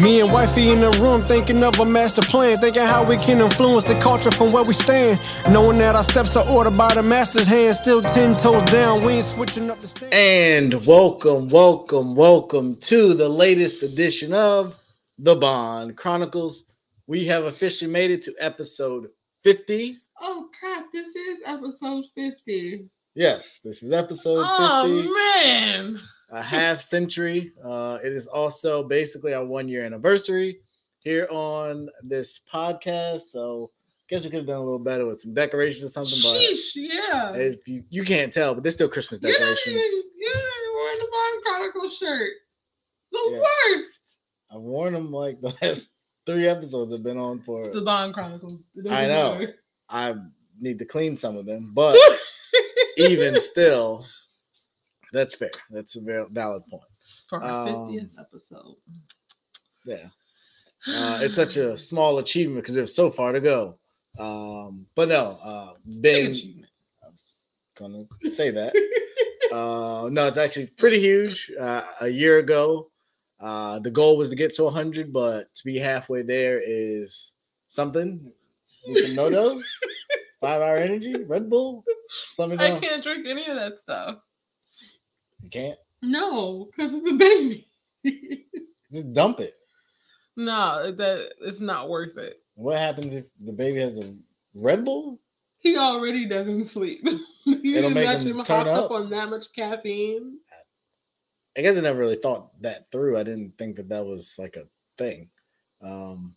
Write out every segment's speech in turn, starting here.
Me and wifey in the room thinking of a master plan, thinking how we can influence the culture from where we stand. Knowing that our steps are ordered by the master's hand, still 10 toes down, we ain't switching up the stand. And welcome, welcome, welcome to the latest edition of the Bond Chronicles. We have officially made it to episode 50. Oh crap, this is episode 50. Yes, this is episode 50. Oh man. A half century. Uh, it is also basically our one year anniversary here on this podcast. So I guess we could have done a little better with some decorations or something. But Sheesh, yeah. if you you can't tell, but there's still Christmas You're not decorations. even you're not even wearing the Bond Chronicle shirt. The Yeah. worst. I've worn them like the last three episodes have been on for. It's the Bond Chronicles. I know. matter. I need to clean some of them, but even still, that's fair. That's a very valid point. For our Um, 50th episode. Yeah. Uh, it's such a small achievement because there's so far to go. Um, but no, uh, it's Big been. achievement. I was gonna say that. uh, no, it's actually pretty huge. Uh, a year ago, uh, the goal was to get to 100, but to be halfway there is something. Need some no five hour energy, Red Bull. Just let me know. I can't drink any of that stuff. You can't No, because of the baby. just dump it. no, that it's not worth it. What happens if the baby has a Red Bull? He already doesn't sleep. you It'll didn't make him him turn hop up up. on that much caffeine. I guess I never really thought that through. I didn't think that that was like a thing. Um,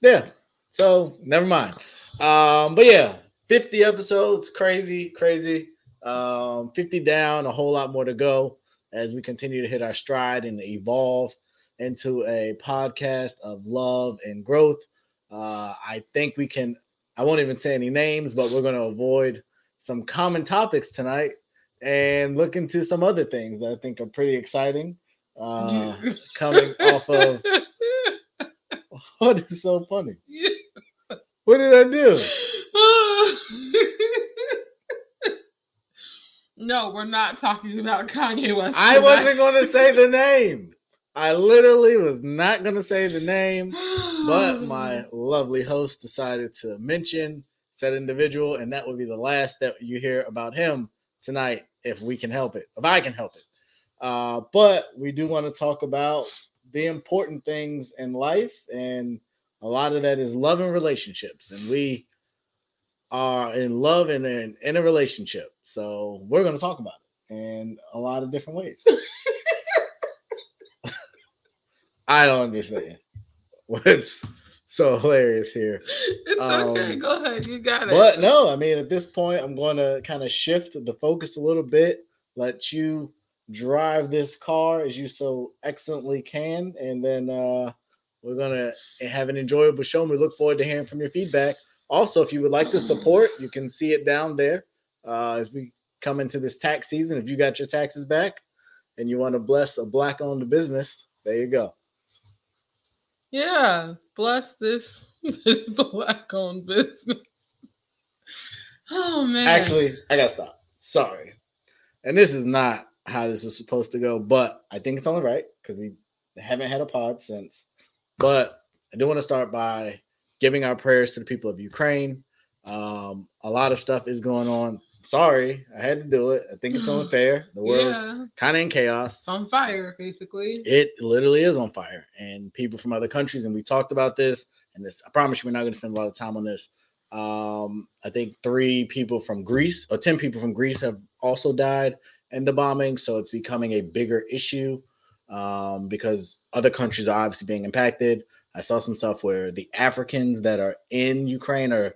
yeah. So never mind. Um, but yeah, 50 episodes, crazy, crazy. Um, 50 down, a whole lot more to go as we continue to hit our stride and evolve into a podcast of love and growth. Uh, I think we can, I won't even say any names, but we're going to avoid some common topics tonight and look into some other things that I think are pretty exciting. Uh, Yeah. coming off of what is so funny? What did I do? no, we're not talking about Kanye West. I tonight. wasn't going to say the name. I literally was not going to say the name, but my lovely host decided to mention said individual, and that would be the last that you hear about him tonight, if we can help it, if I can help it. Uh, but we do want to talk about the important things in life, and a lot of that is love and relationships, and we are in love and in, in a relationship, so we're going to talk about it in a lot of different ways. I don't understand what's so hilarious here. It's okay. um, Go ahead. You got it. But no, I mean, at this point, I'm going to kind of shift the focus a little bit, let you drive this car as you so excellently can, and then uh, we're going to have an enjoyable show. And we look forward to hearing from your feedback. Also, if you would like to support, you can see it down there uh, as we come into this tax season. If you got your taxes back and you want to bless a black owned business, there you go. Yeah, bless this this black owned business. Oh man. Actually, I gotta stop. Sorry. And this is not how this was supposed to go, but I think it's only right because we haven't had a pod since. But I do want to start by giving our prayers to the people of Ukraine. Um, a lot of stuff is going on. Sorry, I had to do it. I think it's unfair. The world's yeah, kind of in chaos. it's on fire basically. It literally is on fire, and people from other countries, and we talked about this. And this, I promise you, we're not going to spend a lot of time on this. Um, I think three people from Greece, or ten people from Greece, have also died in the bombing. So it's becoming a bigger issue um, because other countries are obviously being impacted. I saw some stuff where the Africans that are in Ukraine are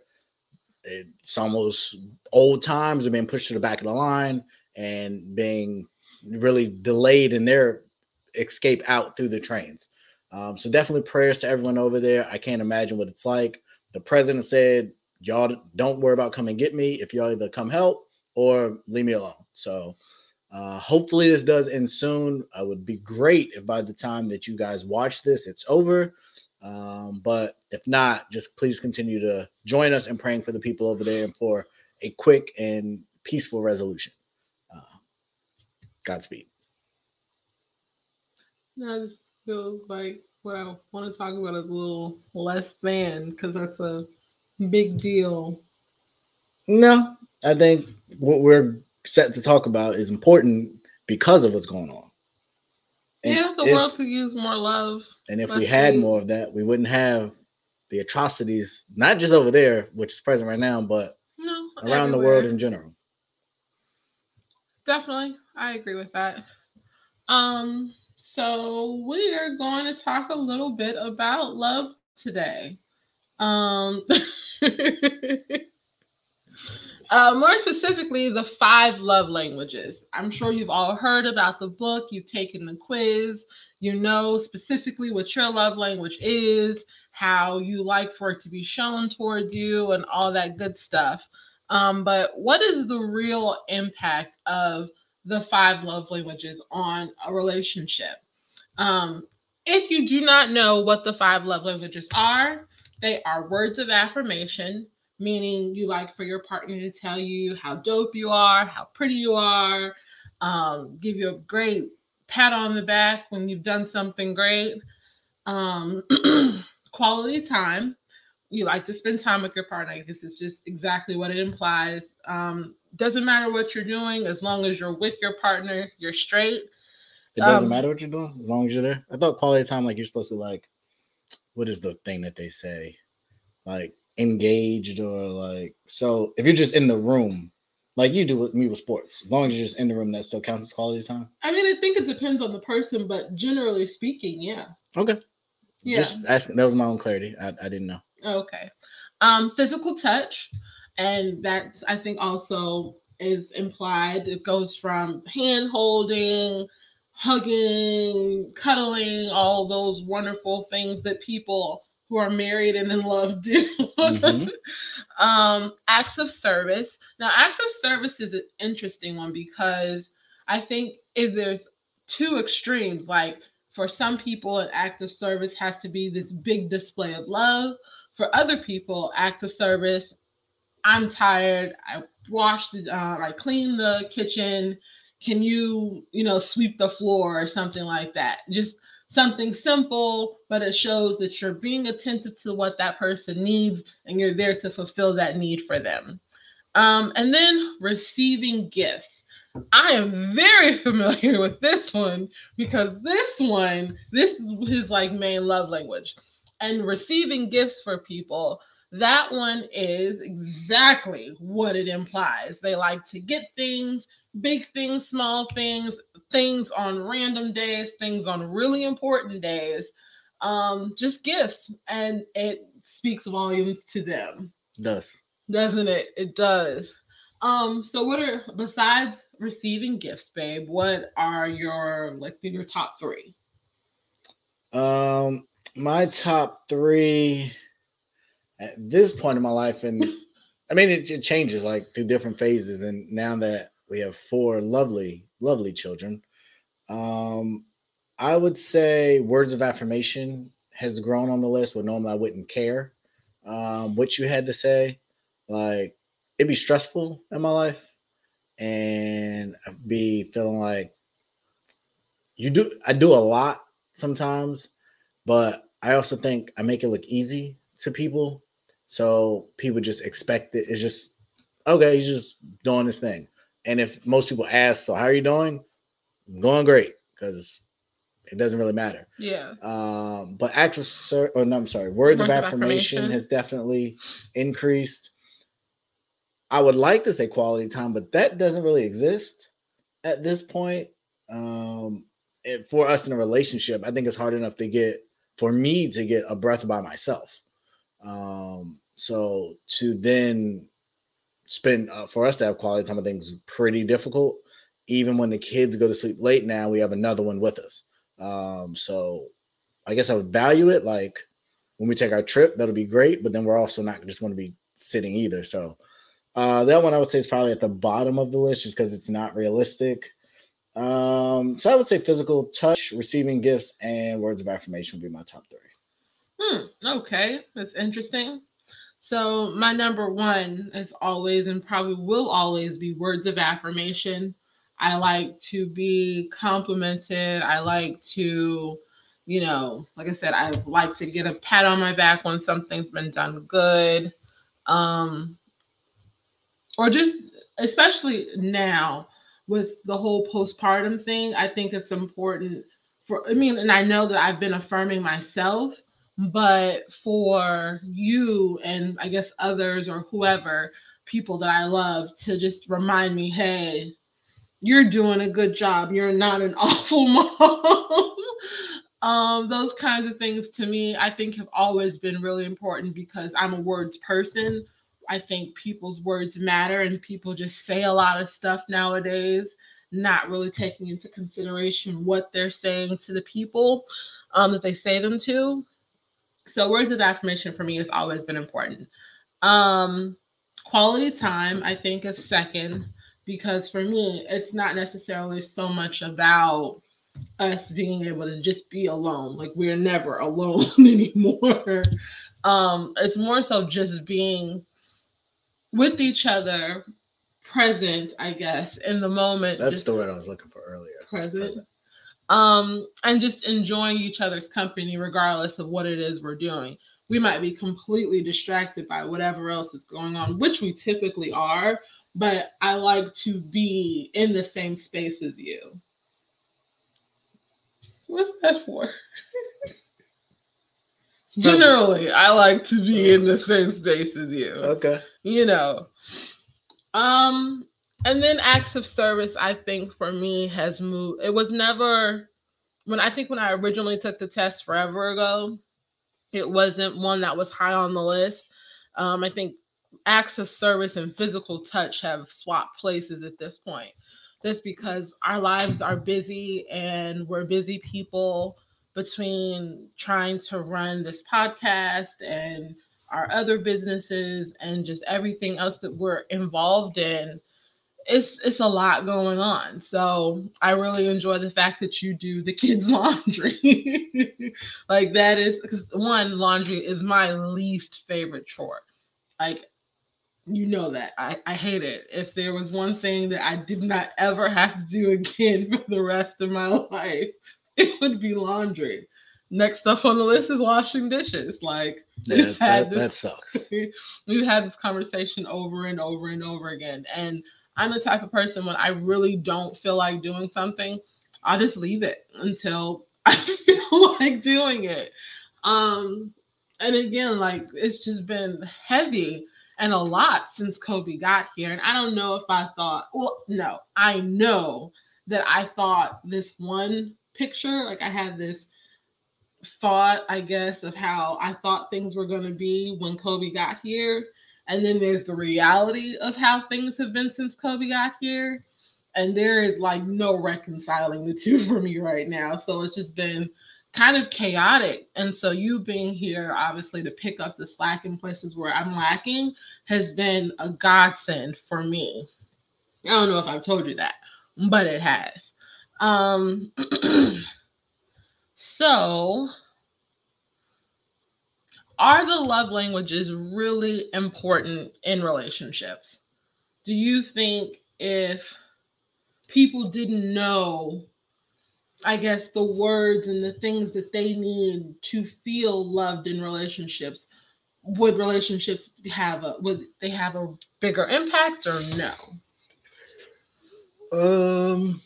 it's almost old times are being pushed to the back of the line and being really delayed in their escape out through the trains. Um, so definitely prayers to everyone over there. I can't imagine what it's like. The president said, "Y'all don't worry about coming get me. If y'all either come help or leave me alone." So uh, hopefully this does end soon. I would be great if by the time that you guys watch this, it's over. Um, but if not, just please continue to join us in praying for the people over there and for a quick and peaceful resolution. Uh, Godspeed. No, just feels like what I want to talk about is a little less than because that's a big deal. No, I think what we're set to talk about is important because of what's going on. Yeah, the if- world could use more love. And if we had more of that, we wouldn't have the atrocities, not just over there, which is present right now, but No, around the world in general. Definitely. I agree with that. Um, so we are going to talk a little bit about love today. Um uh, more specifically, the five love languages. I'm sure you've all heard about the book, you've taken the quiz, you know specifically what your love language is, how you like for it to be shown towards you, and all that good stuff. Um, but what is the real impact of the five love languages on a relationship? Um, if you do not know what the five love languages are, they are words of affirmation, meaning you like for your partner to tell you how dope you are, how pretty you are, um, give you a great pat on the back when you've done something great. Um, quality time. You like to spend time with your partner. This is just exactly what it implies. Um, doesn't matter what you're doing, as long as you're with your partner, you're straight. It doesn't Um, matter what you're doing as long as you're there. I thought quality time, like you're supposed to like, what is the thing that they say? Like engaged or like, so if you're just in the room, like you do with me with sports, as long as you're just in the room, that still counts as quality time. I mean, I think it depends on the person, but generally speaking, yeah. Okay. Yeah. Just asking. That was my own clarity. I, I didn't know. Okay. Um, physical touch, and that's I think also is implied. It goes from hand holding, hugging, cuddling, all those wonderful things that people who are married and in love do. Mhm. um, acts of service. Now, acts of service is an interesting one because I think if there's two extremes. Like for some people, an act of service has to be this big display of love. For other people, act of service, I'm tired. I washed, the, uh, I cleaned the kitchen. Can you, you know, sweep the floor or something like that? Just something simple, but it shows that you're being attentive to what that person needs and you're there to fulfill that need for them. Um, and then receiving gifts. I am very familiar with this one because this one, this is his like main love language. And receiving gifts for people, that one is exactly what it implies. They like to get things, big things, small things, things on random days, things on really important days. Um, just gifts. And it speaks volumes to them Does doesn't it? It does. Um, so what are besides receiving gifts, babe? What are your like your top three? um my top three at this point in my life, and I mean it, it changes like through different phases. And now that we have four lovely, lovely children, um, I would say words of affirmation has grown on the list where normally I wouldn't care um, what you had to say. Like it'd be stressful in my life, and I'd be feeling like you do. I do a lot sometimes, but I also think I make it look easy to people, so people just expect it. It's just okay. He's just doing this thing, and if most people ask, "So how are you doing?" I'm going great because it doesn't really matter. Yeah. Um, but acts of ser- or no, I'm sorry, words, of, Words of affirmation, affirmation. has definitely increased. I would like to say quality time, but that doesn't really exist at this point. Um, it- for us in a relationship, I think it's hard enough to get for me to get a breath by myself. Um, so to then spend uh, for us to have quality time, I think is pretty difficult. Even when the kids go to sleep late now, we have another one with us. Um, so I guess I would value it. Like when we take our trip, that'll be great, but then we're also not just going to be sitting either. So uh, that one I would say is probably at the bottom of the list just because it's not realistic. Um, so I would say physical touch, receiving gifts, and words of affirmation would be my top three. Hmm. Okay, that's interesting. So my number one is always and probably will always be words of affirmation. I like to be complimented. I like to you know, like I said, I like to get a pat on my back when something's been done good. Um, or just especially now with the whole postpartum thing, I think it's important for I mean, and I know that I've been affirming myself, but for you and I guess others or whoever, people that I love to just remind me, hey, you're doing a good job. You're not an awful mom. um, those kinds of things to me, I think have always been really important because I'm a words person. I think people's words matter and people just say a lot of stuff nowadays, not really taking into consideration what they're saying to the people um, that they say them to. So, words of affirmation for me has always been important. Um, quality time, I think, is second because for me, it's not necessarily so much about us being able to just be alone. Like we're never alone anymore. Um, it's more so just being with each other, present, I guess, in the moment. That's the word I was looking for earlier. Present. present. Um, and just enjoying each other's company, regardless of what it is we're doing. We might be completely distracted by whatever else is going on, which we typically are, but I like to be in the same space as you. What's that for? Generally, I like to be in the same space as you. Okay. You know. Um, and then acts of service, I think for me has moved. It was never when I think when I originally took the test forever ago, it wasn't one that was high on the list. Um, I think acts of service and physical touch have swapped places at this point. Just because our lives are busy and we're busy people between trying to run this podcast and our other businesses and just everything else that we're involved in it's it's a lot going on so i really enjoy the fact that you do the kids laundry like that is because one laundry is my least favorite chore like you know that I, I hate it if there was one thing that i did not ever have to do again for the rest of my life it would be laundry. Next stuff on the list is washing dishes. Like yeah, that, this, that sucks. we've had this conversation over and over and over again. And I'm the type of person when I really don't feel like doing something, I'll just leave it until I feel like doing it. Um, and again, like it's just been heavy and a lot since Kobe got here. And I don't know if I thought, well, no, I know that I thought this one picture. Like I had this thought, I guess, of how I thought things were going to be when Kobe got here. And then there's the reality of how things have been since Kobe got here. And there is like no reconciling the two for me right now. So it's just been kind of chaotic. And so you being here, obviously, to pick up the slack in places where I'm lacking has been a godsend for me. I don't know if I've told you that, but it has. Um, so, are the love languages really important in relationships? Do you think if people didn't know, I guess, the words and the things that they need to feel loved in relationships, would relationships have a would they have a bigger impact or no? Um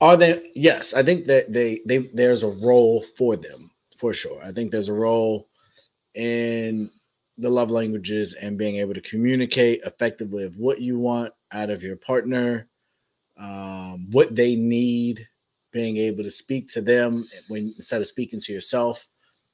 Are they? Yes, I think that they they there's a role for them for sure. I think there's a role in the love languages and being able to communicate effectively of what you want out of your partner, um, what they need, being able to speak to them when instead of speaking to yourself.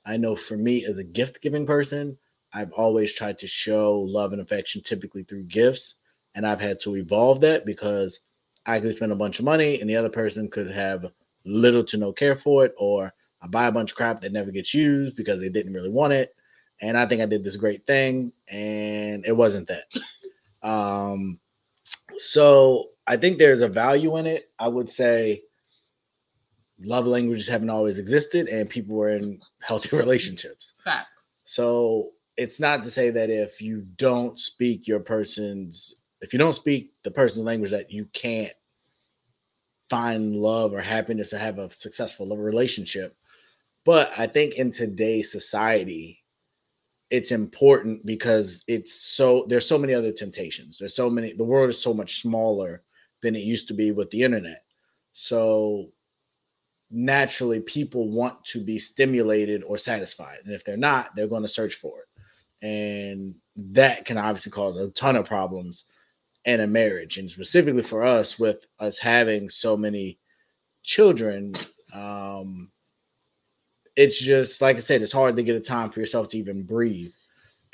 I know for me as a gift giving person, I've always tried to show love and affection typically through gifts, and I've had to evolve that because I could spend a bunch of money and the other person could have little to no care for it, or I buy a bunch of crap that never gets used because they didn't really want it. And I think I did this great thing, and it wasn't that. Um, so I think there's a value in it. I would say love languages haven't always existed, and people were in healthy relationships. Facts. So it's not to say that if you don't speak your person's if you don't speak the person's language that you can't find love or happiness or have a successful relationship. But I think in today's society, it's important because it's so there's so many other temptations. There's so many the world is so much smaller than it used to be with the internet. So naturally people want to be stimulated or satisfied. And if they're not, they're going to search for it. And that can obviously cause a ton of problems in a marriage. And specifically for us, with us having so many children, um, it's just like I said, it's hard to get a time for yourself to even breathe.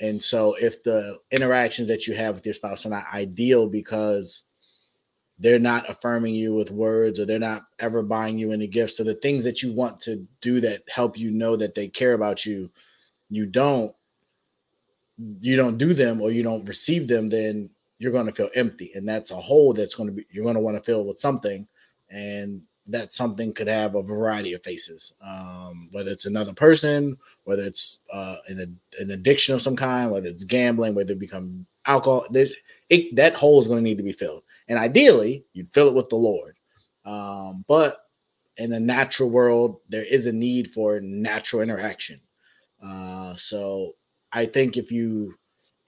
And so if the interactions that you have with your spouse are not ideal because they're not affirming you with words or they're not ever buying you any gifts. So the things that you want to do that help you know that they care about you, you don't you don't do them or you don't receive them, then you're going to feel empty. And that's a hole that's going to be you're going to want to fill with something. And that something could have a variety of faces, um, whether it's another person, whether it's uh, an, an addiction of some kind, whether it's gambling, whether it become alcohol. There's it, that hole is going to need to be filled. And ideally, you'd fill it with the Lord. Um, but in a natural world, there is a need for natural interaction. Uh, so I think if you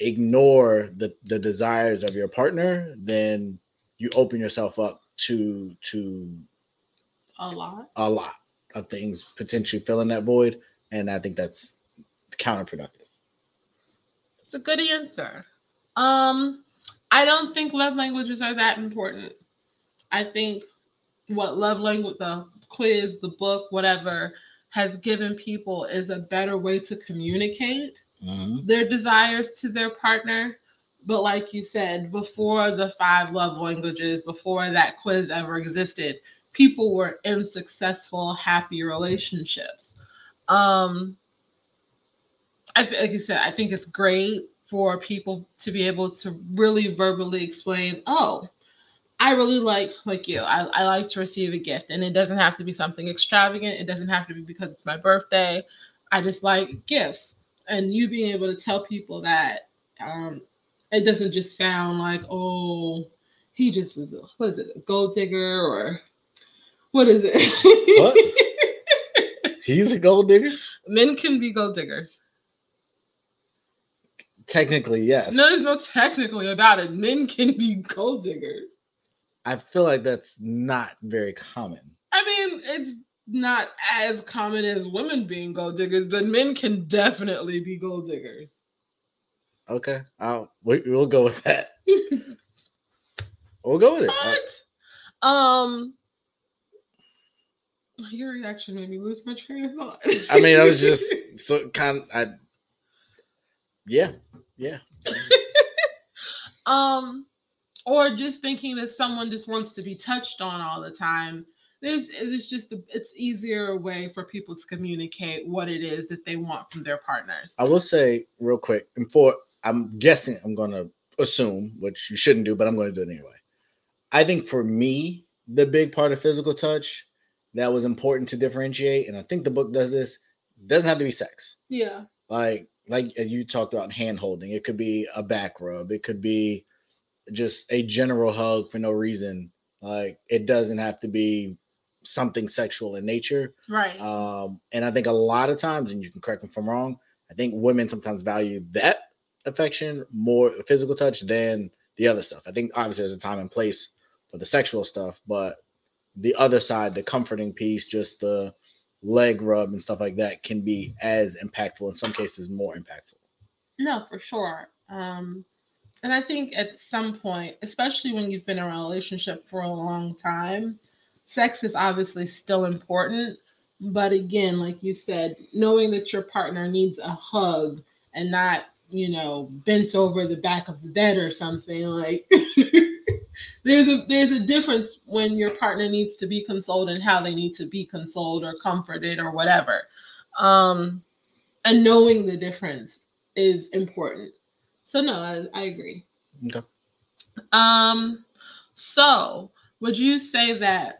ignore the, the desires of your partner, then you open yourself up to to a lot a lot of things potentially filling that void. And I think that's counterproductive. It's a good answer. Um, I don't think love languages are that important. I think what love language, the quiz, the book, whatever, has given people is a better way to communicate mm-hmm. their desires to their partner. But like you said, before the five love languages, before that quiz ever existed, people were in successful, happy relationships. Um, I like you said, I think it's great for people to be able to really verbally explain, oh, I really like like you. I, I like to receive a gift. And it doesn't have to be something extravagant. It doesn't have to be because it's my birthday. I just like gifts. And you being able to tell people that um it doesn't just sound like, oh, he just is a, what is it, a gold digger or what is it? What? He's a gold digger? Men can be gold diggers. Technically, yes. No, there's no technically about it. Men can be gold diggers. I feel like that's not very common. I mean, it's not as common as women being gold diggers, but men can definitely be gold diggers. Okay, I'll we, will go with that. we'll go with it. But, um, your reaction made me lose my train of thought. I mean, I was just so kind. Of, I yeah, yeah. um, or just thinking that someone just wants to be touched on all the time. There's it's just a, it's easier way for people to communicate what it is that they want from their partners. I will say real quick, and for I'm guessing I'm gonna assume, which you shouldn't do, but I'm gonna do it anyway. I think for me, the big part of physical touch that was important to differentiate, and I think the book does this, doesn't have to be sex. Yeah. Like like uh, you talked about hand holding. It could be a back rub. It could be just a general hug for no reason. Like it doesn't have to be something sexual in nature. Right. Um, and I think a lot of times, and you can correct me if I'm wrong, I think women sometimes value that affection more physical touch than the other stuff. I think obviously there's a time and place for the sexual stuff, but the other side, the comforting piece, just the leg rub and stuff like that can be as impactful in some cases more impactful no for sure um and i think at some point especially when you've been in a relationship for a long time sex is obviously still important but again like you said knowing that your partner needs a hug and not you know bent over the back of the bed or something like there's a there's a difference when your partner needs to be consoled and how they need to be consoled or comforted or whatever. Um and knowing the difference is important. So no i, I agree. Okay. Um so would you say that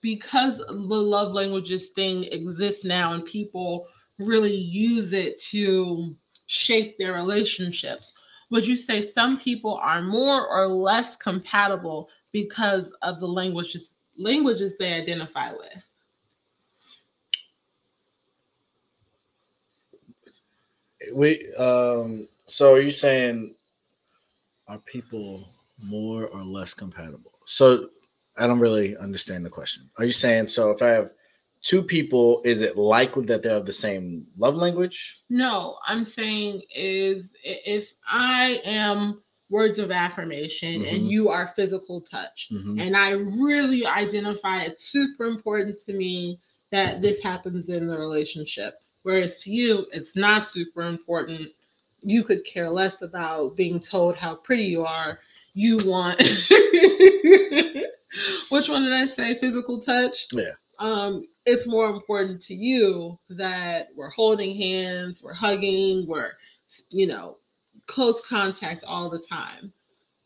because the love languages thing exists now and people really use it to shape their relationships would you say some people are more or less compatible because of the languages languages they identify with. We um so are you saying are people more or less compatible? So I don't really understand the question. Are you saying so if I have two people, is it likely that they have the same love language? No, I'm saying is if I am words of affirmation Mhm. and you are physical touch, Mhm. and I really identify it's super important to me that this happens in the relationship. Whereas to you, it's not super important. You could care less about being told how pretty you are. You want which one did I say? Physical touch? Yeah. Um, it's more important to you that we're holding hands, we're hugging, we're you know, close contact all the time.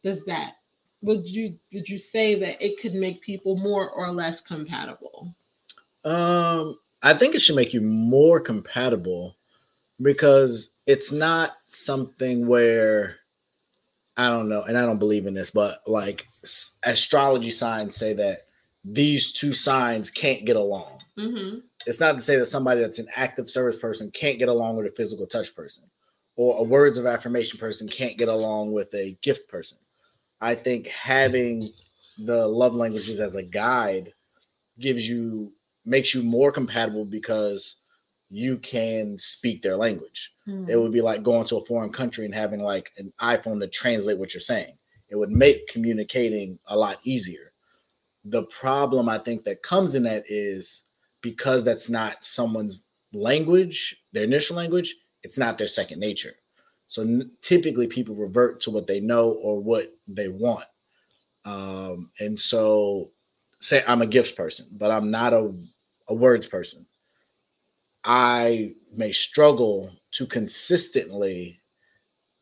Does that would you would you say that it could make people more or less compatible? Um, I think it should make you more compatible because it's not something where I don't know, and I don't believe in this, but like s- astrology signs say that these two signs can't get along. Mm-hmm. It's not to say that somebody that's an active service person can't get along with a physical touch person, or a words of affirmation person can't get along with a gift person. I think having the love languages as a guide gives you makes you more compatible because you can speak their language. It would be like going to a foreign country and having like an iPhone to translate what you're saying. It would make communicating a lot easier. The problem I think that comes in that is because that's not someone's language, their initial language, it's not their second nature. So n- typically people revert to what they know or what they want. Um, and so say I'm a gifts person, but I'm not a, a words person. I may struggle to consistently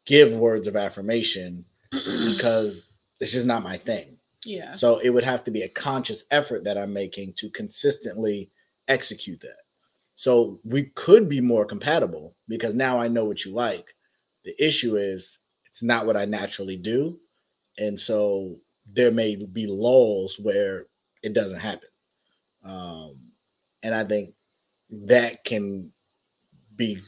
give words of affirmation because it's just not my thing. yeah. So it would have to be a conscious effort that I'm making to consistently execute that. So we could be more compatible because now I know what you like. The issue is it's not what I naturally do. And so there may be lulls where it doesn't happen. Um, and I think that can be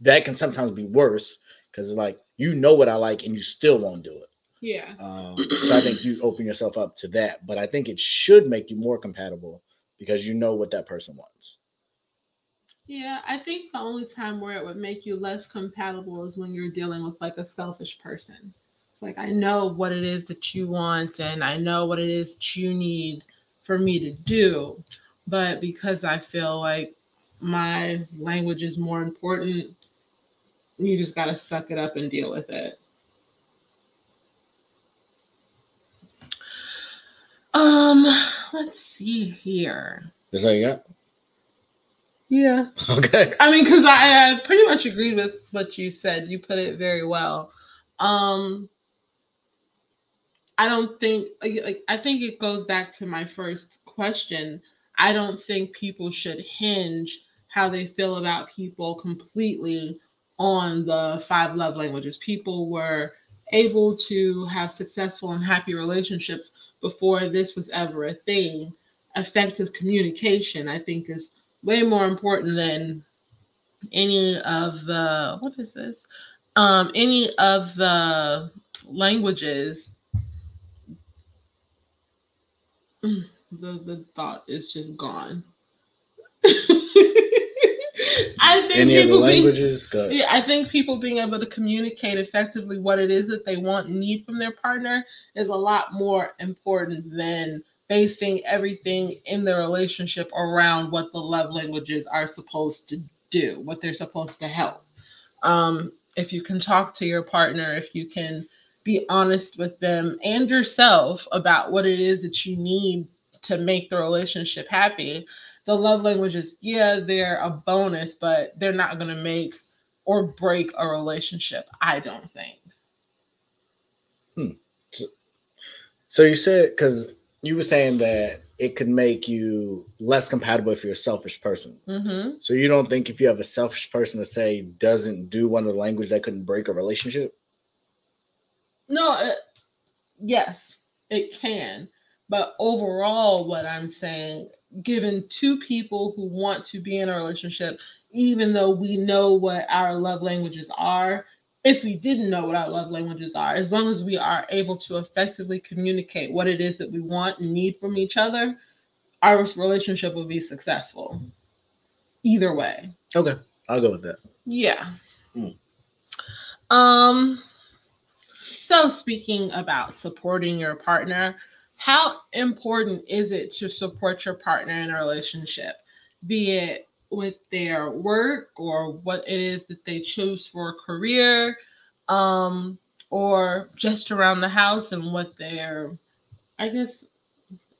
that can sometimes be worse because like you know what I like and you still won't do it. Yeah. Um, so I think you open yourself up to that, but I think it should make you more compatible because you know what that person wants. Yeah, I think the only time where it would make you less compatible is when you're dealing with like a selfish person. It's like I know what it is that you want and I know what it is that you need for me to do, but because I feel like my language is more important, you just got to suck it up and deal with it. Um, let's see here. Is that you got? Yeah. Okay. I mean, because I, I pretty much agreed with what you said. You put it very well. Um, I don't think like, like I think it goes back to my first question. I don't think people should hinge how they feel about people completely on the five love languages. People were able to have successful and happy relationships before this was ever a thing. Effective communication, I think, is way more important than any of the what is this um any of the languages Mm, the the thought is just gone i think Any people being, languages? Good. yeah, I think people being able to communicate effectively what it is that they want and need from their partner is a lot more important than basing everything in the relationship around what the love languages are supposed to do, what they're supposed to help. Um, if you can talk to your partner, if you can be honest with them and yourself about what it is that you need to make the relationship happy, the love languages, yeah, they're a bonus, but they're not going to make or break a relationship, I don't think. So you said because you were saying that it could make you less compatible if you're a selfish person. hmm So you don't think if you have a selfish person to say doesn't do one of the language that couldn't break a relationship? No, uh, yes, it can, But overall, what I'm saying, given two people who want to be in a relationship, even though we know what our love languages are, if we didn't know what our love languages are, as long as we are able to effectively communicate what it is that we want and need from each other, our relationship will be successful. Either way. Okay, I'll go with that. Yeah. Mm. Um so speaking about supporting your partner, how important is it to support your partner in a relationship? Be it with their work or what it is that they choose for a career, um, or just around the house and what their, I guess,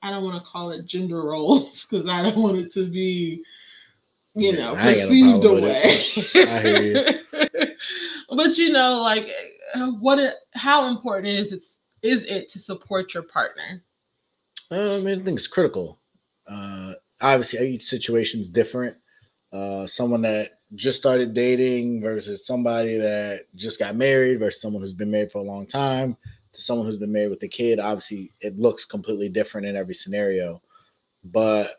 I don't want to call it gender roles because I don't want it to be, you know, I ain't got no perceived away. hear but you know, like, uh, what? It, how important is it is it to support your partner? Uh, I mean, I think it's critical. Uh, obviously, each situation is different. Uh, someone that just started dating versus somebody that just got married versus someone who's been married for a long time to someone who's been married with a kid. Obviously, it looks completely different in every scenario. But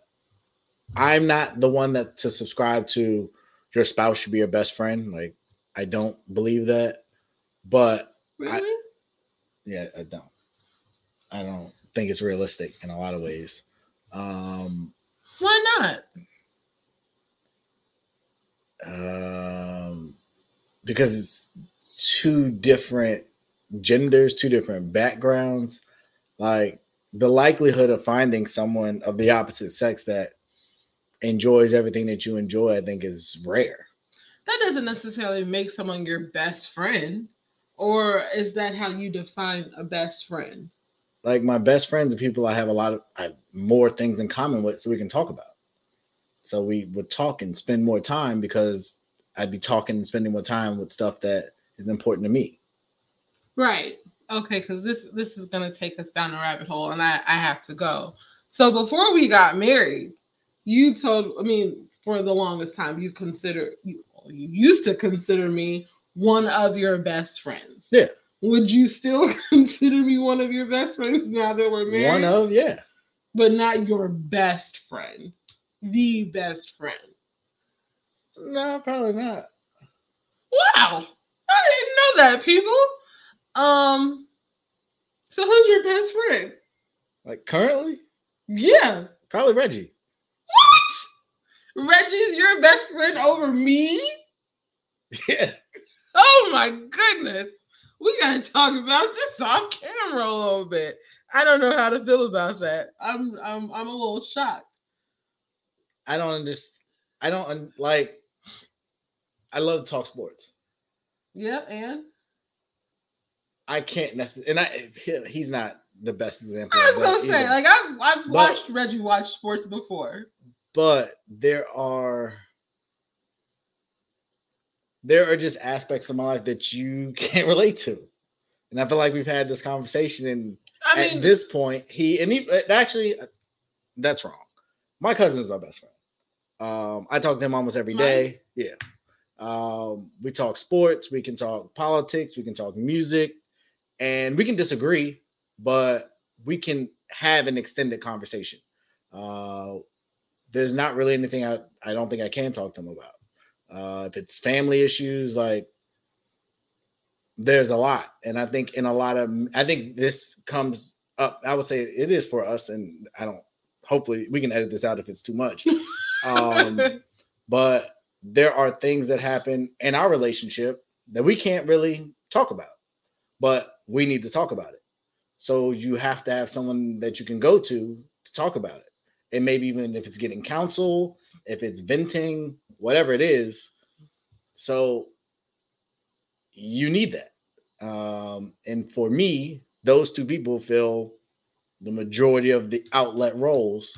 I'm not the one that to subscribe to your spouse should be your best friend. Like, I don't believe that. But Really? yeah, I don't. I don't think it's realistic in a lot of ways. Um, Why not? um, because it's two different genders, two different backgrounds. Like the likelihood of finding someone of the opposite sex that enjoys everything that you enjoy, I think, is rare. That doesn't necessarily make someone your best friend. Or is that how you define a best friend? Like my best friends are people I have a lot of I have more things in common with, so we can talk about. So we would talk and spend more time because I'd be talking and spending more time with stuff that is important to me. Right. Okay, because this this is gonna take us down a rabbit hole and I, I have to go. So before we got married, you told I mean, for the longest time you consider you, you used to consider me one of your best friends. Yeah. Would you still consider me one of your best friends now that we're married? One of yeah. but not your best friend. The best friend. No, probably not. Wow. I didn't know that, people. Um, so who's your best friend? Like currently, Yeah. probably Reggie. What? Reggie's your best friend over me? Yeah. Oh my goodness. We gotta talk about this off camera a little bit. I don't know how to feel about that. I'm I'm I'm a little shocked. I don't understand. I don't like. I love talk sports. Yep, and I can't necessarily, and I he- he's not the best example. I was gonna say, either. like I've I've But- watched Reggie watch sports before. but there are there are just aspects of my life that you can't relate to, and I feel like we've had this conversation, and I at this point, he and he actually, uh, that's wrong. My cousin is my best friend. Um, I talk to him almost every day. Yeah. Um, we talk sports, we can talk politics, we can talk music, and we can disagree, but we can have an extended conversation. Uh, there's not really anything I, I don't think I can talk to him about. Uh, if it's family issues, like there's a lot. And I think in a lot of, I think this comes up, I would say it is for us. And I don't, hopefully we can edit this out if it's too much. Um, but there are things that happen in our relationship that we can't really talk about, but we need to talk about it. So you have to have someone that you can go to to talk about it. And maybe even if it's getting counsel, if it's venting, whatever it is. So you need that. Um, and for me, those two people fill the majority of the outlet roles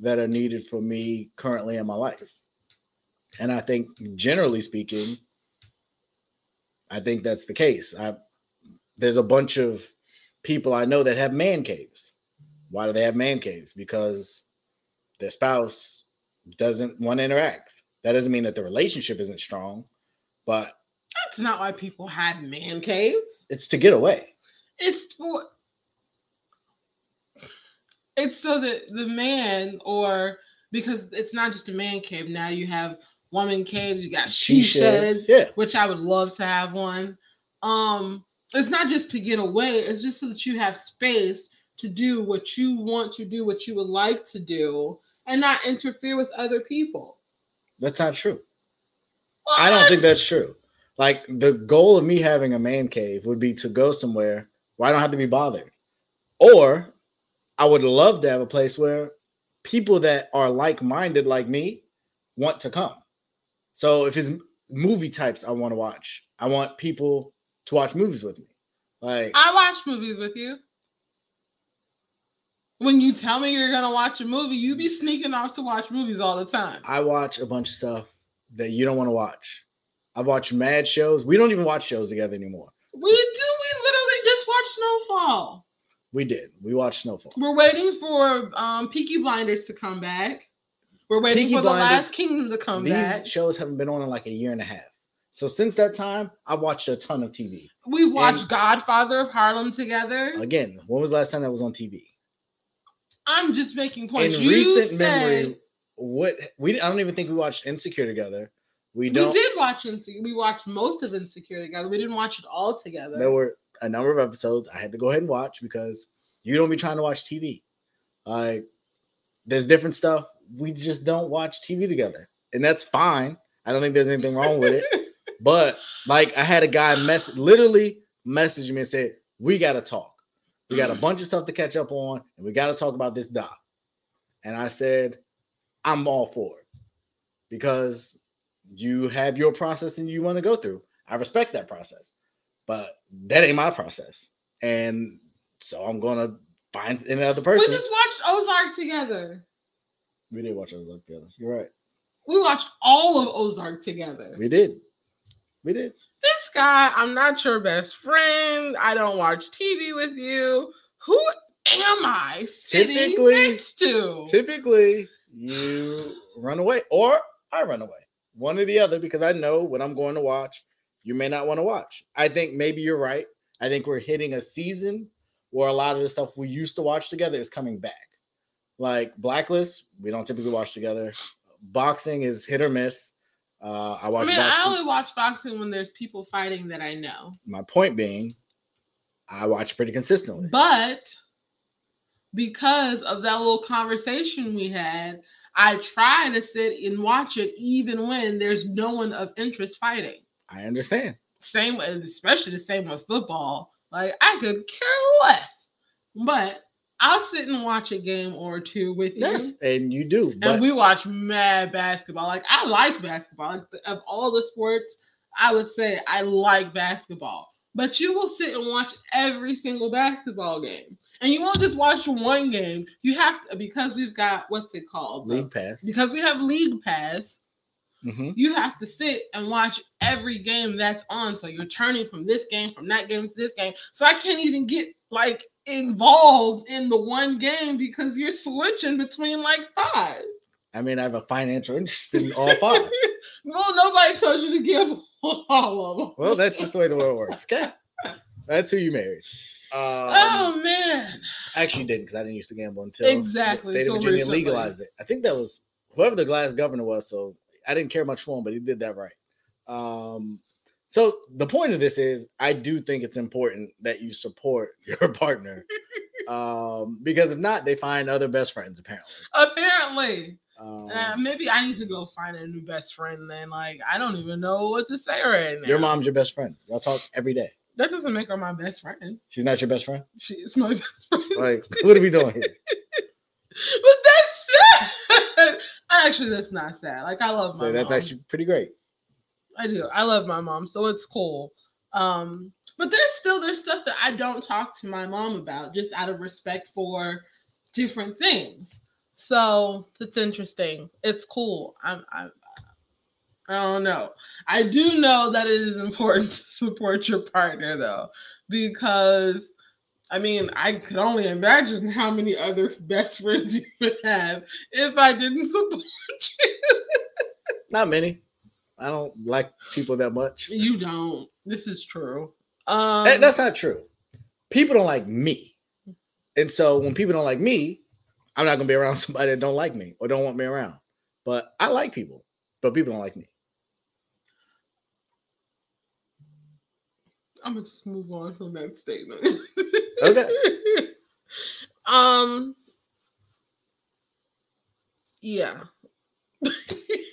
that are needed for me currently in my life. And I think generally speaking, I think that's the case. I there's a bunch of people I know that have man caves. Why do they have man caves? Because their spouse doesn't want to interact. That doesn't mean that the relationship isn't strong, but That's not why people have man caves. it's to get away. It's for It's so that the man, or because it's not just a man cave. Now you have woman caves. You got she, She sheds, sheds, yeah. which I would love to have one. Um, it's not just to get away. It's just so that you have space to do what you want to do, what you would like to do, and not interfere with other people. That's not true. I don't think that's true. Like the goal of me having a man cave would be to go somewhere where I don't have to be bothered. Or I would love to have a place where people that are like-minded like me want to come. So if it's movie types I want to watch, I want people to watch movies with me. Like I watch movies with you. When you tell me you're gonna watch a movie, you be sneaking off to watch movies all the time. I watch a bunch of stuff that you don't want to watch. I've watched mad shows. We don't even watch shows together anymore. We do. We literally just watched Snowfall. We did. We watched Snowfall. We're waiting for um, Peaky Blinders to come back. We're waiting Peaky for the Last Kingdom to come These back. shows haven't been on in like a year and a half. So since that time, I've watched a ton of TV. we watched and- Godfather of Harlem together. Again, when was the last time that was on TV? I'm just making points. in You recent said- memory, what we I don't even think we watched Insecure together. We don't. We did watch Insecure. We watched most of Insecure together. We didn't watch it all together. There were a number of episodes I had to go ahead and watch because you don't be trying to watch TV. Like there's different stuff we just don't watch TV together, and that's fine. I don't think there's anything wrong with it. But like I had a guy mess literally message me and said, We gotta talk. We got a Mm. bunch of stuff to catch up on, and we gotta talk about this doc. And I said, I'm all for it because you have your process and you want to go through. I respect that process, but that ain't my process. And so I'm gonna find another person. we just watched Ozark together. we did watch Ozark together. You're right. We watched all of Ozark together. We did. We did. Guy, I'm not your best friend. I don't watch TV with you. Who am I sitting Typically- next to? Typically, you run away or I run away. One or the other because I know what I'm going to watch. You may not want to watch. I think maybe you're right. I think we're hitting a season where a lot of the stuff we used to watch together is coming back. Like Blacklist, we don't typically watch together. Boxing is hit or miss. Uh, I I watch mean, I only watch boxing when there's people fighting that I know. My point being, I watch pretty consistently. But because of that little conversation we had, I try to sit and watch it even when there's no one of interest fighting. I understand. Same, especially the same with football. Like I could care less, but I'll sit and watch a game or two with you. Yes, and you do. And we watch mad basketball. Like I like basketball. Like of all the sports, I would say I like basketball. But you will sit and watch every single basketball game, and you won't just watch one game. You have to because we've got what's it called? League Pass. Because we have League Pass, Mhm. you have to sit and watch every game that's on. So you're turning from this game, from that game to this game. So I can't even get like involved in the one game because you're switching between like five. I mean, I have a financial interest in all five. well, nobody told you to give all of them. well, that's just the way the world works. Okay, that's who you married. Um, oh man. I actually didn't because I didn't used to gamble until Exactly, the state so of Virginia recently. legalized it. I think that was whoever the last governor was. So I didn't care much for him, but he did that right. Um, so the point of this is, I do think it's important that you support your partner, um, because if not, they find other best friends. Apparently, Apparently. um, Uh, maybe I need to go find a new best friend then. Like I don't even know what to say right now. your mom's your best friend. Y'all talk every day. That doesn't make her my best friend. She's not your best friend. She is my best friend. Like, what are we doing here? but that's sad. Actually, that's not sad. Like I love my So that's mom. actually pretty great. I do. I love my mom, so it's cool. Um, but there's still there's stuff that I don't talk to my mom about just out of respect for different things. So it's interesting. It's cool. I'm, I'm I don't know. I do know that it is important to support your partner though, because I mean, I could only imagine how many other best friends you would have if I didn't support you. Not many. I don't like people that much. You don't. This is true. Um, That- that's not true. People don't like me. And so when people don't like me, I'm not gonna be around somebody that don't like me or don't want me around. But I like people, but people don't like me. I'm gonna just move on from that statement. Okay. um. Yeah.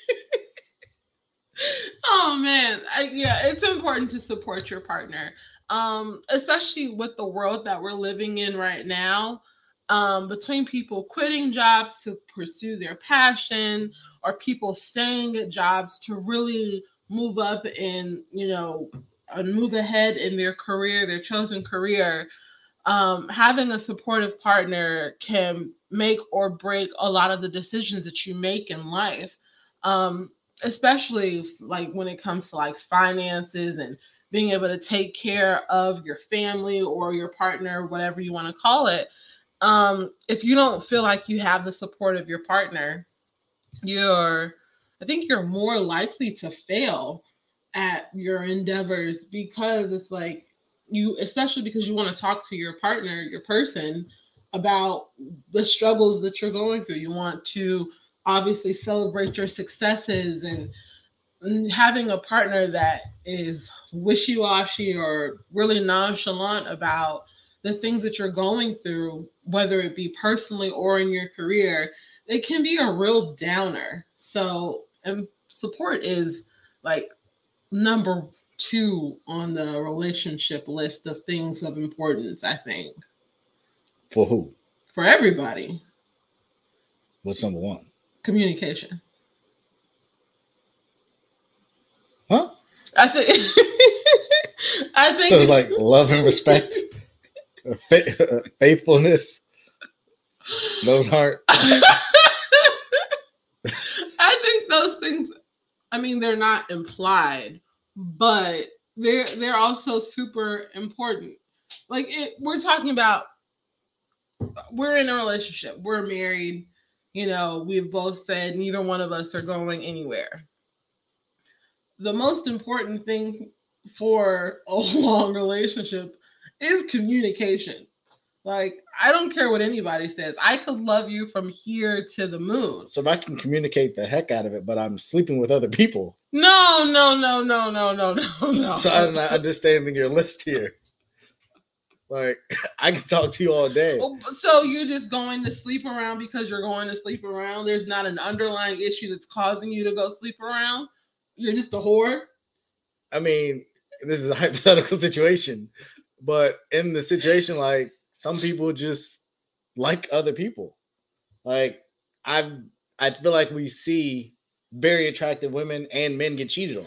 oh man, I, yeah, it's important to support your partner, um, especially with the world that we're living in right now. Um, between people quitting jobs to pursue their passion, or people staying at jobs to really move up and you know move ahead in their career, their chosen career. Um, having a supportive partner can make or break a lot of the decisions that you make in life. Um, especially like when it comes to like finances and being able to take care of your family or your partner, whatever you want to call it. Um, if you don't feel like you have the support of your partner, you're, I think you're more likely to fail at your endeavors because it's like you, especially because you want to talk to your partner, your person about the struggles that you're going through. You want to obviously celebrate your successes and, having a partner that is wishy-washy or really nonchalant about the things that you're going through whether it be personally or in your career it can be a real downer so and support is like number two on the relationship list of things of importance i think For who? for everybody What's number one? Communication Huh? I think. I think. So it's like love and respect, uh, uh, faithfulness. Those aren't. I think those things. I mean, they're not implied, but they're they're also super important. Like it, we're talking about. We're in a relationship. We're married. You know, we've both said neither one of us are going anywhere. The most important thing for a long relationship is communication. Like, I don't care what anybody says. I could love you from here to the moon. So if I can communicate the heck out of it, but I'm sleeping with other people, No, no, no, no, no, no, no, no. so I'm not understanding your list here. Like I can talk to you all day. Oh, So you're just going to sleep around because you're going to sleep around. There's not an underlying issue that's causing you to go sleep around. You're just a whore. I mean, this is a hypothetical situation, but in the situation, like some people just like other people. Like I, I feel like we see very attractive women and men get cheated on,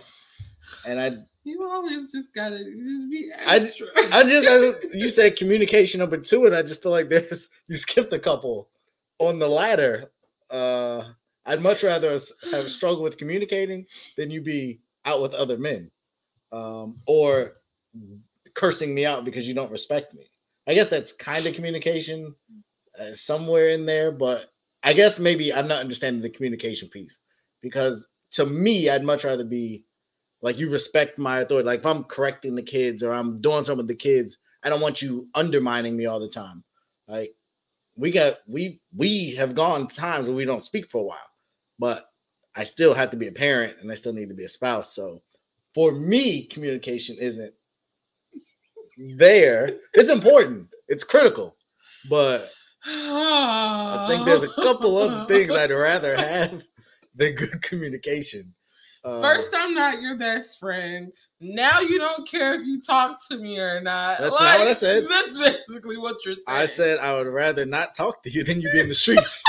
and I, You always just gotta just be I- extra. I just, I just you said communication number two, and I just feel like there's you skipped a couple on the ladder. Uh, I'd much rather have struggled with communicating than you be out with other men, um, or cursing me out because you don't respect me. I guess that's kind of communication uh, somewhere in there, but I guess maybe I'm not understanding the communication piece because to me, I'd much rather be like you respect my authority. Like if I'm correcting the kids or I'm doing something with the kids, I don't want you undermining me all the time. Like we got we we have gone times where we don't speak for a while, but I still have to be a parent and I still need to be a spouse. So for me, communication isn't there. It's important. It's critical, but I think there's a couple other things I'd rather have than good communication. Uh, First, I'm not your best friend. Now you don't care if you talk to me or not. That's not what I said. That's basically what you're saying. I said I would rather not talk to you than you be in the streets.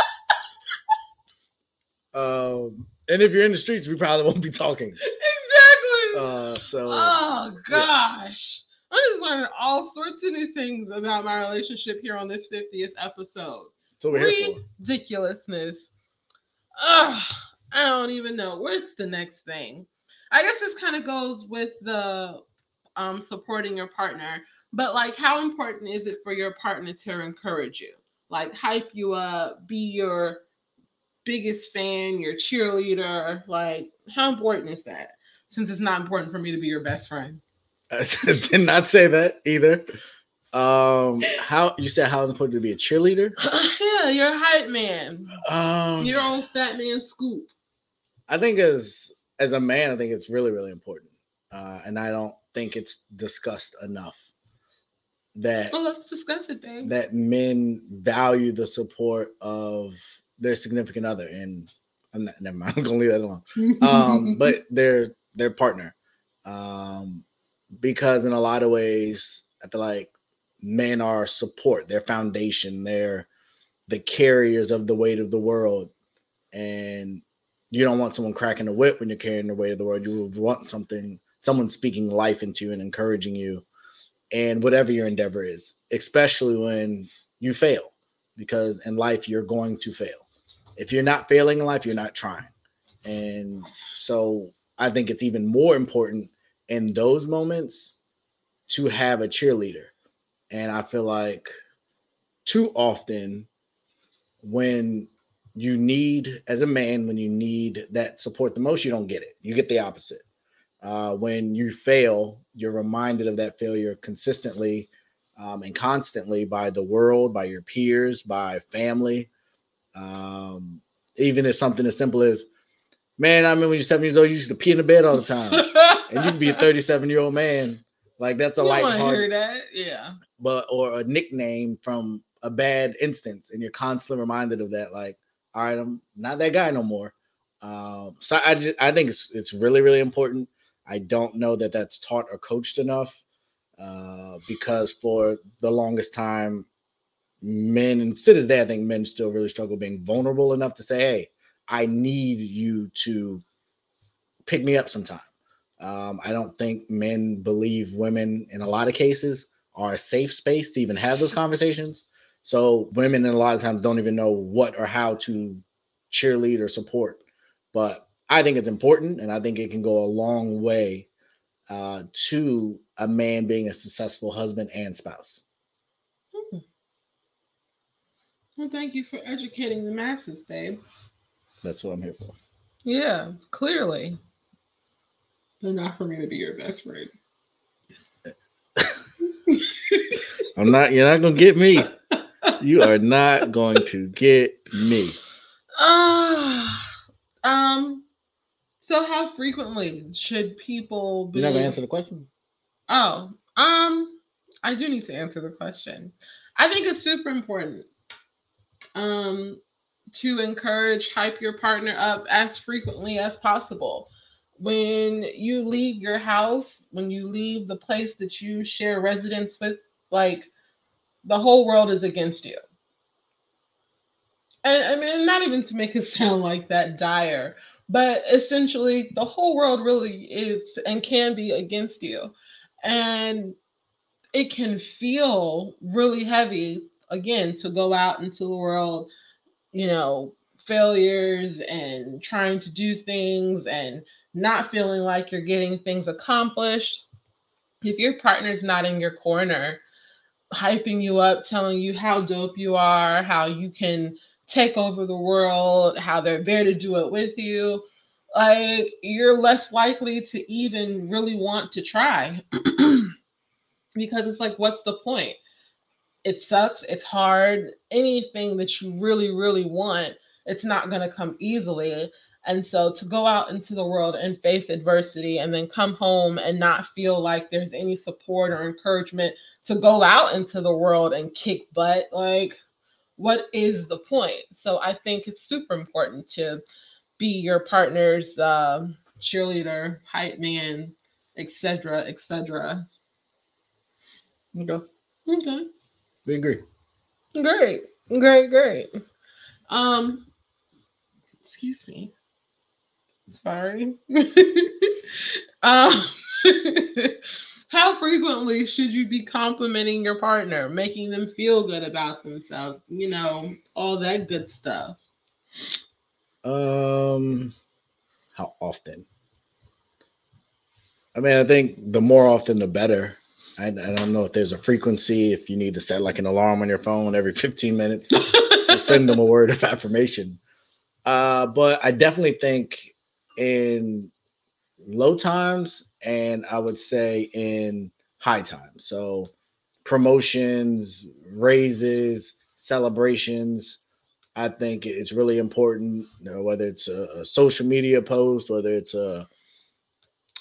um, and if you're in the streets, we probably won't be talking. exactly. Uh, so oh gosh, I'm just learning all sorts of new things about my relationship here on this 50th episode. what we're here for. Ridiculousness. Ugh, I don't even know. What's the next thing? I guess this kind of goes with the um supporting your partner, but like how important is it for your partner to encourage you? Like hype you up, be your biggest fan, your cheerleader. Like, how important is that? Since it's not important for me to be your best friend. I did not say that either. Um, how you said how is important to be a cheerleader? yeah, you're a hype man. Um, Your own fat man scoop. I think as as a man, I think it's really really important, uh, and I don't think it's discussed enough that Well, let's discuss it, babe. that men value the support of their significant other, and I'm not, never mind. I'm gonna leave that alone. Um, but their their partner, um, because in a lot of ways, I feel like men are support, their foundation, they're the carriers of the weight of the world, and you don't want someone cracking a whip when you're carrying the weight of the world. You want something, someone speaking life into you and encouraging you, and whatever your endeavor is, especially when you fail, because in life you're going to fail. If you're not failing in life, you're not trying, and so I think it's even more important in those moments to have a cheerleader. And I feel like too often when you need, as a man, when you need that support the most, you don't get it. You get the opposite. Uh, when you fail, you're reminded of that failure consistently um, and constantly by the world, by your peers, by family. Um, even as something as simple as, man, I remember when you're seven years old, you used to pee in the bed all the time. and you can be a 37 year old man. Like that's a you light heart, hear that? Yeah. but or a nickname from a bad instance, and you're constantly reminded of that. Like, all right, I'm not that guy no more. Um, so I just I think it's it's really really important. I don't know that that's taught or coached enough uh, because for the longest time, men and to this I think men still really struggle being vulnerable enough to say, "Hey, I need you to pick me up sometime." Um, I don't think men believe women in a lot of cases are a safe space to even have those conversations. So women, in a lot of times, don't even know what or how to cheerlead or support. But I think it's important, and I think it can go a long way uh, to a man being a successful husband and spouse. Hmm. Well, thank you for educating the masses, babe. That's what I'm here for. Yeah, clearly. But not for me to be your best friend. I'm not. You're not gonna get me. You are not going to get me. Ah, um. So, how frequently should people be? You're not gonna answer the question. Oh, um, I do need to answer the question. I think it's super important um to encourage hype your partner up as frequently as possible. When you leave your house, when you leave the place that you share residence with, like the whole world is against you. And I mean, not even to make it sound like that dire, but essentially the whole world really is and can be against you and it can feel really heavy again to go out into the world you know failures and trying to do things and not feeling like you're getting things accomplished if your partner's not in your corner hyping you up telling you how dope you are how you can take over the world how they're there to do it with you like you're less likely to even really want to try. Because it's like what's the point? It sucks it's hard anything that you really really want it's not going to come easily. And so to go out into the world and face adversity and then come home and not feel like there's any support or encouragement to go out into the world and kick butt like what is the point so i think it's super important to be your partner's uh, cheerleader, hype man, etc., etc. Okay, Okay, we agree. great, great, great. Um, excuse me. Sorry. um, how frequently should you be complimenting your partner, making them feel good about themselves? You know, all that good stuff. Um, how often? I mean, I think the more often, the better. I, I don't know if there's a frequency. If you need to set like an alarm on your phone every 15 minutes to send them a word of affirmation. Uh, but I definitely think in low times and I would say in high time. So promotions, raises, celebrations. I think it's really important, you know, whether it's a, a, social media post, whether it's a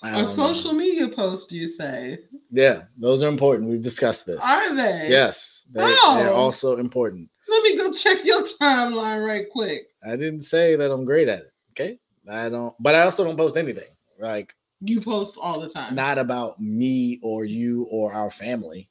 a social know. media post. You say? Yeah, those are important. We've discussed this. Are they? Yes, they, oh. they're also important. Let me go check your timeline right quick. I didn't say that I'm great at it. Okay, I don't, but I also don't post anything. Like you post all the time. Not about me or you or our family.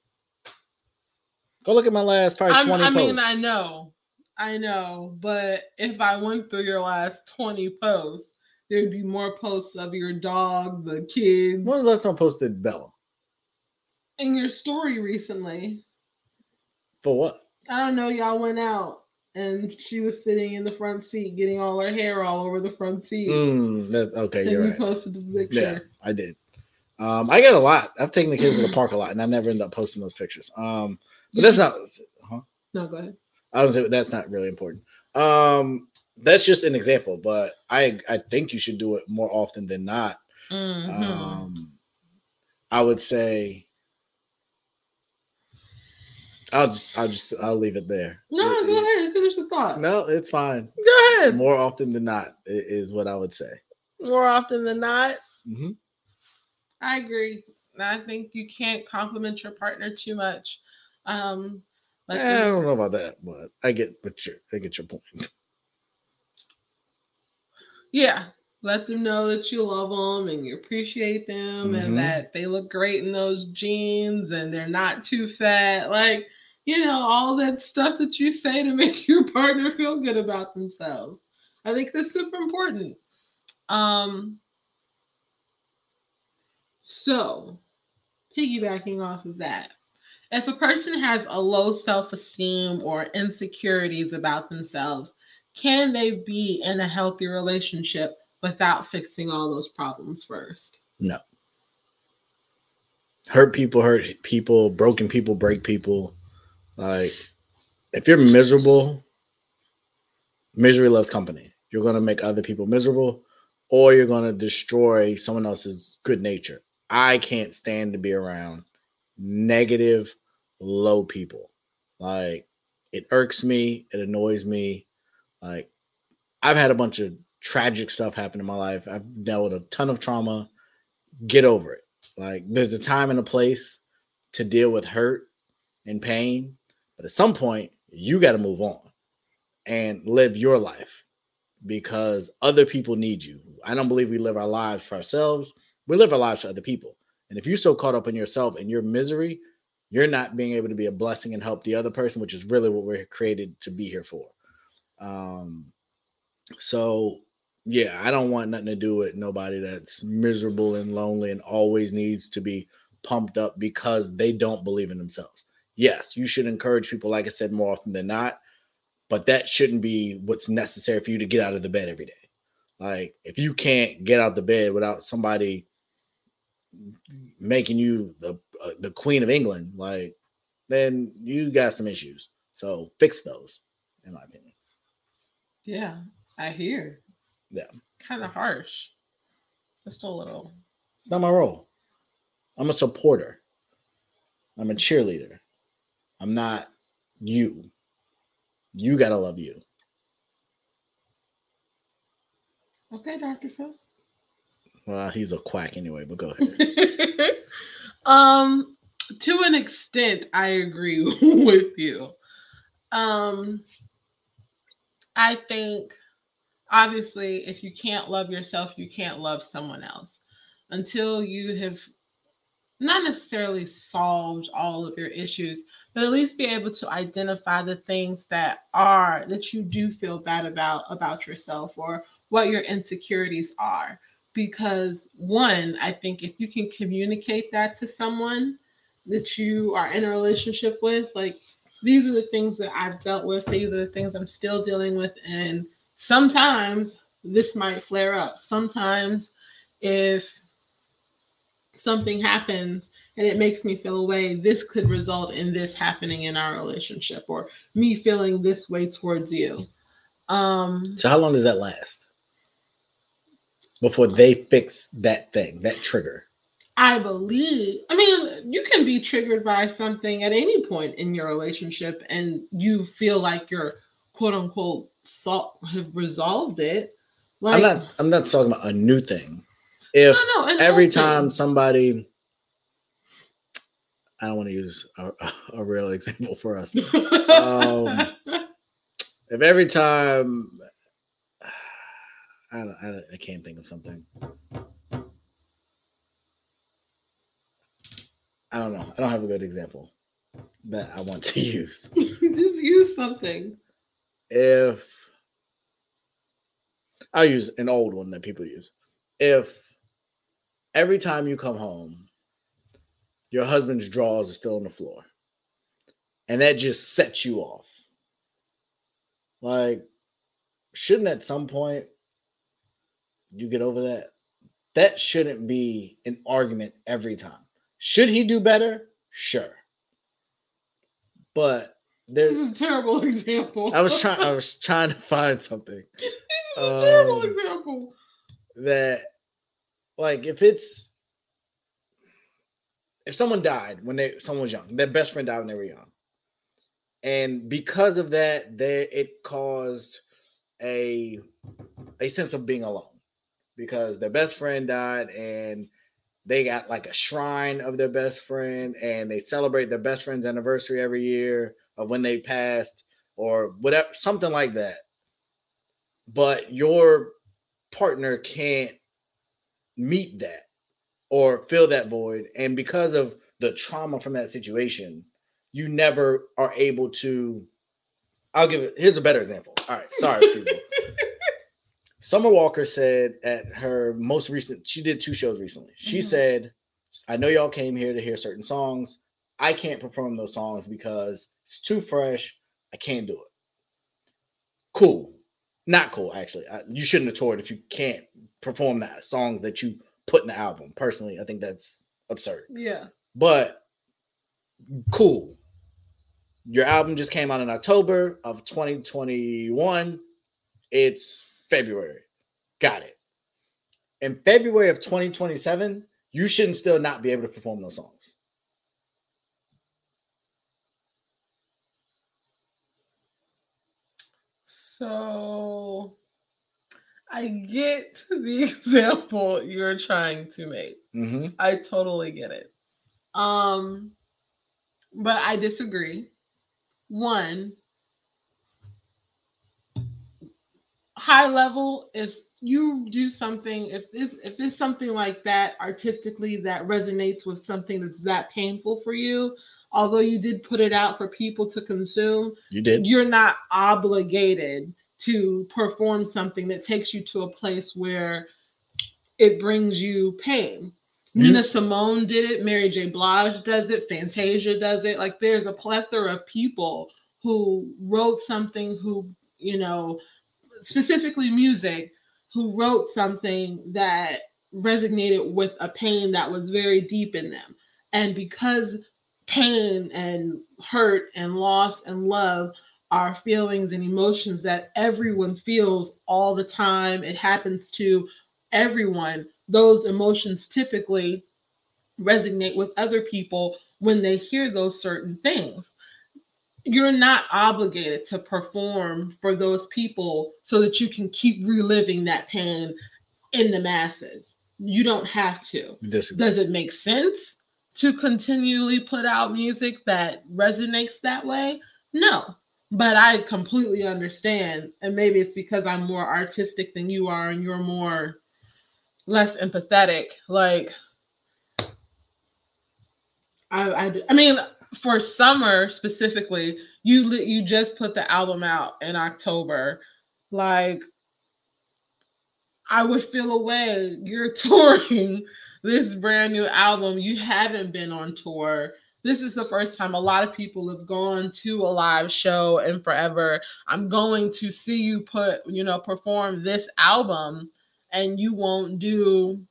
Go look at my last probably I'm, 20 I posts. mean, I know. I know. But if I went through your last 20 posts, there'd be more posts of your dog, the kids. When was the last time I posted Bella? In your story recently. For what? I don't know. Y'all went out and she was sitting in the front seat getting all her hair all over the front seat. Mm, okay. And you right. posted the picture. Yeah, I did. Um, I get a lot. I've taken the kids to the park a lot, and I never end up posting those pictures. Um, but that's not. Huh? No, go ahead. I was. That's not really important. Um, that's just an example, but I I think you should do it more often than not. Mm-hmm. Um, I would say I'll just, I'll just, I'll leave it there. No, it, go ahead, and finish the thought. No, it's fine. Go ahead. More often than not is what I would say. More often than not. Mm-hmm. I agree. I think you can't compliment your partner too much. Um, like eh, I don't know about that, but I get what you I get your point. Yeah, let them know that you love them and you appreciate them mm-hmm. and that they look great in those jeans and they're not too fat. Like you know, all that stuff that you say to make your partner feel good about themselves. I think that's super important. Um, so, piggybacking off of that, if a person has a low self esteem or insecurities about themselves, can they be in a healthy relationship without fixing all those problems first? No. Hurt people hurt people, broken people break people. Like, if you're miserable, misery loves company. You're going to make other people miserable or you're going to destroy someone else's good nature. I can't stand to be around negative, low people. Like, it irks me, it annoys me. Like, I've had a bunch of tragic stuff happen in my life. I've dealt with a ton of trauma. Get over it. Like, there's a time and a place to deal with hurt and pain but at some point, you got to move on and live your life because other people need you. I don't believe we live our lives for ourselves. We live our lives for other people. And if you're so caught up in yourself and your misery, you're not being able to be a blessing and help the other person, which is really what we're created to be here for. Um, so yeah, I don't want nothing to do with nobody that's miserable and lonely and always needs to be pumped up because they don't believe in themselves yes, you should encourage people, like I said, more often than not, but that shouldn't be what's necessary for you to get out of the bed every day. Like, if you can't get out the bed without somebody making you the uh, the queen of England, like, then you got some issues. So fix those, in my opinion. Yeah, I hear. Yeah. Kind of harsh. Just a little. It's not my role. I'm a supporter. I'm a cheerleader. I'm not you. You got to love you. Okay, Dr. Phil. Well, he's a quack anyway, but go ahead. um, to an extent, I agree with you. Um, I think obviously, if you can't love yourself, you can't love someone else until you have not necessarily solved all of your issues, but at least be able to identify the things that are that you do feel bad about about yourself or what your insecurities are. Because one i think if you can communicate that to someone that you are in a relationship with like these are the things that i've dealt with these are the things i'm still dealing with and sometimes this might flare up. Sometimes if something happens and it makes me feel a way, this could result in this happening in our relationship or me feeling this way towards you. Um So how long does that last? Before they fix that thing, that trigger. I believe, I mean, you can be triggered by something at any point in your relationship and you feel like you're quote unquote sol- have resolved it. Like, I'm not I'm not talking about a new thing. If No, no, every thing. time somebody I don't want to use a, a real example for us. Um, If every time I don't, I, don't, I can't think of something. I don't know. I don't have a good example that I want to use. just use something. if I'll use an old one that people use. If every time you come home, your husband's drawers are still on the floor, and that just sets you off, like, shouldn't at some point you get over that? That shouldn't be an argument every time. Should he do better? Sure. But This is a terrible example. I was trying. I was trying to find something this is a terrible um, example. that, like, if it's if someone died when they someone was young, their best friend died when they were young, and because of that, they it caused a a sense of being alone because their best friend died and they got like a shrine of their best friend and they celebrate their best friend's anniversary every year of when they passed or whatever something like that. But your partner can't meet that or fill that void and because of the trauma from that situation you never are able to i'll give it here's a better example all right sorry people Summer Walker said at her most recent, she did two shows recently. She Mhm. said, I know y'all came here to hear certain songs. I can't perform those songs because it's too fresh. I can't do it. Cool. Not cool, actually. I, you shouldn't have toured if you can't perform that songs that you put in the album. Personally, I think that's absurd. Yeah. But cool. Your album just came out in October of 2021. It's February. Got it. In February of 2027, you shouldn't still not be able to perform those songs. So I get the example you're trying to make. hmm I totally get it. Um but I disagree. One high level if you do something if it's if it's something like that artistically that resonates with something that's that painful for you although you did put it out for people to consume You did. you're not obligated to perform something that takes you to a place where it brings you pain. You- Nina Simone did it, Mary J. Blige does it, Fantasia does it. Like there's a plethora of people who wrote something who, you know, specifically music, who wrote something that resonated with a pain that was very deep in them. And because pain and hurt and loss and love are feelings and emotions that everyone feels all the time. It happens to everyone. Those emotions typically resonate with other people when they hear those certain things. You're not obligated to perform for those people so that you can keep reliving that pain in the masses. You don't have to. Disagree. Does it make sense to continually put out music that resonates that way? No. But I completely understand. And maybe it's because I'm more artistic than you are and you're more less empathetic. Like I I, I mean for summer specifically, you you just put the album out in October. Like I would feel away. You're touring this brand new album. You haven't been on tour. This is the first time a lot of people have gone to a live show in forever. I'm going to see you put, you know, perform this album and you won't do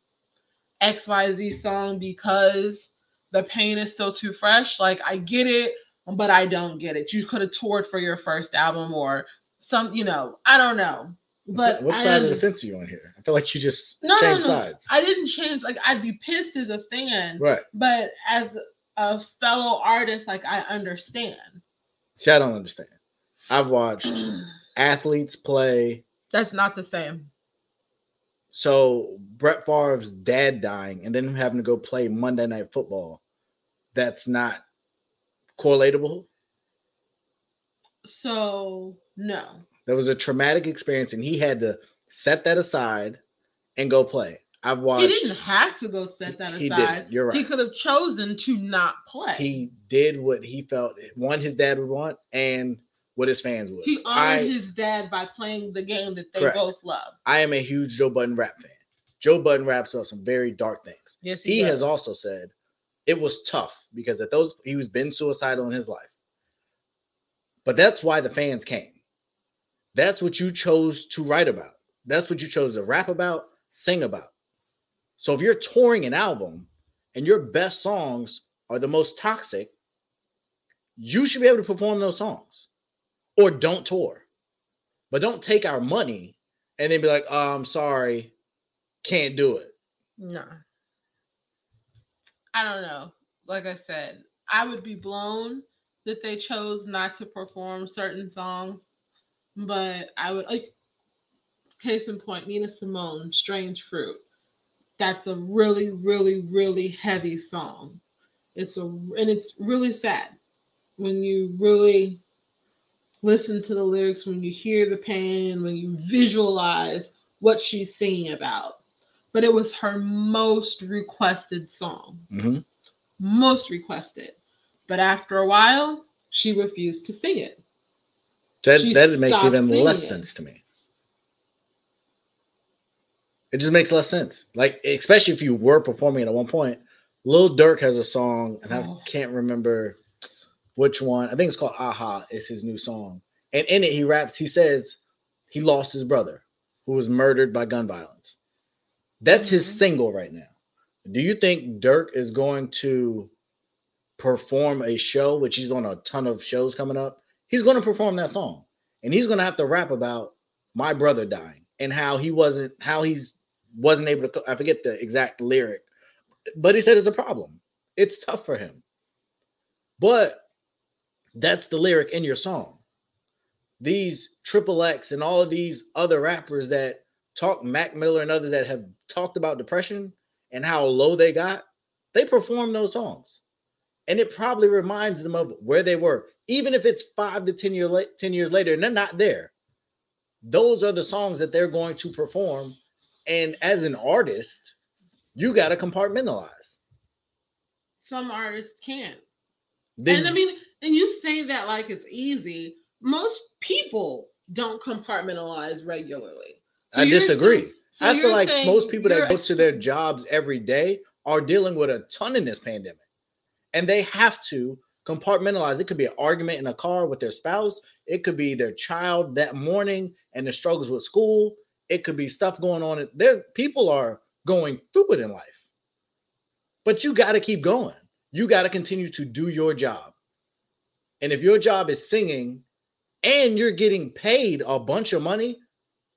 XYZ song because the pain is still too fresh. Like I get it, but I don't get it. You could have toured for your first album or some, you know, I don't know. But what I side of the fence are you on here? I feel like you just No, no, changed no. sides. I didn't change. Like I'd be pissed as a fan, Right. but as a fellow artist, like I understand. See, I don't understand. I've watched athletes play. That's not the same. So Brett Favre's dad dying and then him having to go play Monday night football. That's not correlatable. So no. That was a traumatic experience, and he had to set that aside and go play. I've watched. He didn't have to go set that He aside. didn't. You're right. He could have chosen to not play. He did what he felt one his dad would want and what his fans would. He honored I, his dad by playing the game that they Correct. both love. I am a huge Joe Budden rap fan. Joe Budden raps about some very dark things. Yes, He does. has also said it was tough because at those he was been suicidal in his life. But that's why the fans came. That's what you chose to write about. That's what you chose to rap about, sing about. So if you're touring an album and your best songs are the most toxic, you should be able to perform those songs. Or don't tour. But don't take our money and then be like, oh, I'm sorry, can't do it. No. I don't know. Like I said, I would be blown that they chose not to perform certain songs, but I would like case in point, Nina Simone, Strange Fruit. That's a really, really, really heavy song. It's a and it's really sad when you really listen to the lyrics, when you hear the pain, when you visualize what she's singing about but it was her most requested song, Mhm. most requested. But after a while, she refused to sing it. That She that makes even less singing. sense to me. It just makes less sense. Like, especially if you were performing it at one point. Lil Durk has a song, and I Oh. can't remember which one. I think it's called Aha, It's his new song. And in it, he raps, he says he lost his brother who was murdered by gun violence. That's his Mhm. single right now. Do you think Durk is going to perform a show, which he's on a ton of shows coming up? He's going to perform that song. And he's going to have to rap about my brother dying and how he wasn't how he's wasn't able to i forget the exact lyric but he said it's a problem. It's tough for him. But that's the lyric in your song. These triple x and all of these other rappers that talk mac miller and others that have talked about depression and how low they got they perform those songs. And it probably reminds them of where they were even if it's five to 10, year la- 10 years later and they're not there those are the songs that they're going to perform and as an artist you got to compartmentalize Some artists can't. then and I mean, and you say that like it's easy. Most people don't compartmentalize regularly. So i disagree saying- so i feel like most people that go to their jobs every day are dealing with a ton in this pandemic and they have to compartmentalize. It could be an argument in a car with their spouse. It could be their child that morning and the struggles with school. It could be stuff going on. There people are going through it in life. But you got to keep going. You got to continue to do your job. And if your job is singing and you're getting paid a bunch of money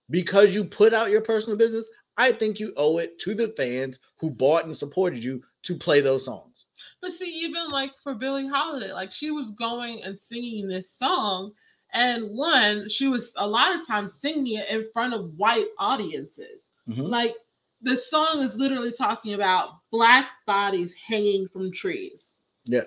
because you put out your personal business, I think you owe it to the fans who bought and supported you to play those songs. But see, even like for Billie Holiday, like she was going and singing this song, and one, she was a lot of times singing it in front of white audiences. Mhm. Like the song is literally talking about black bodies hanging from trees. Yeah.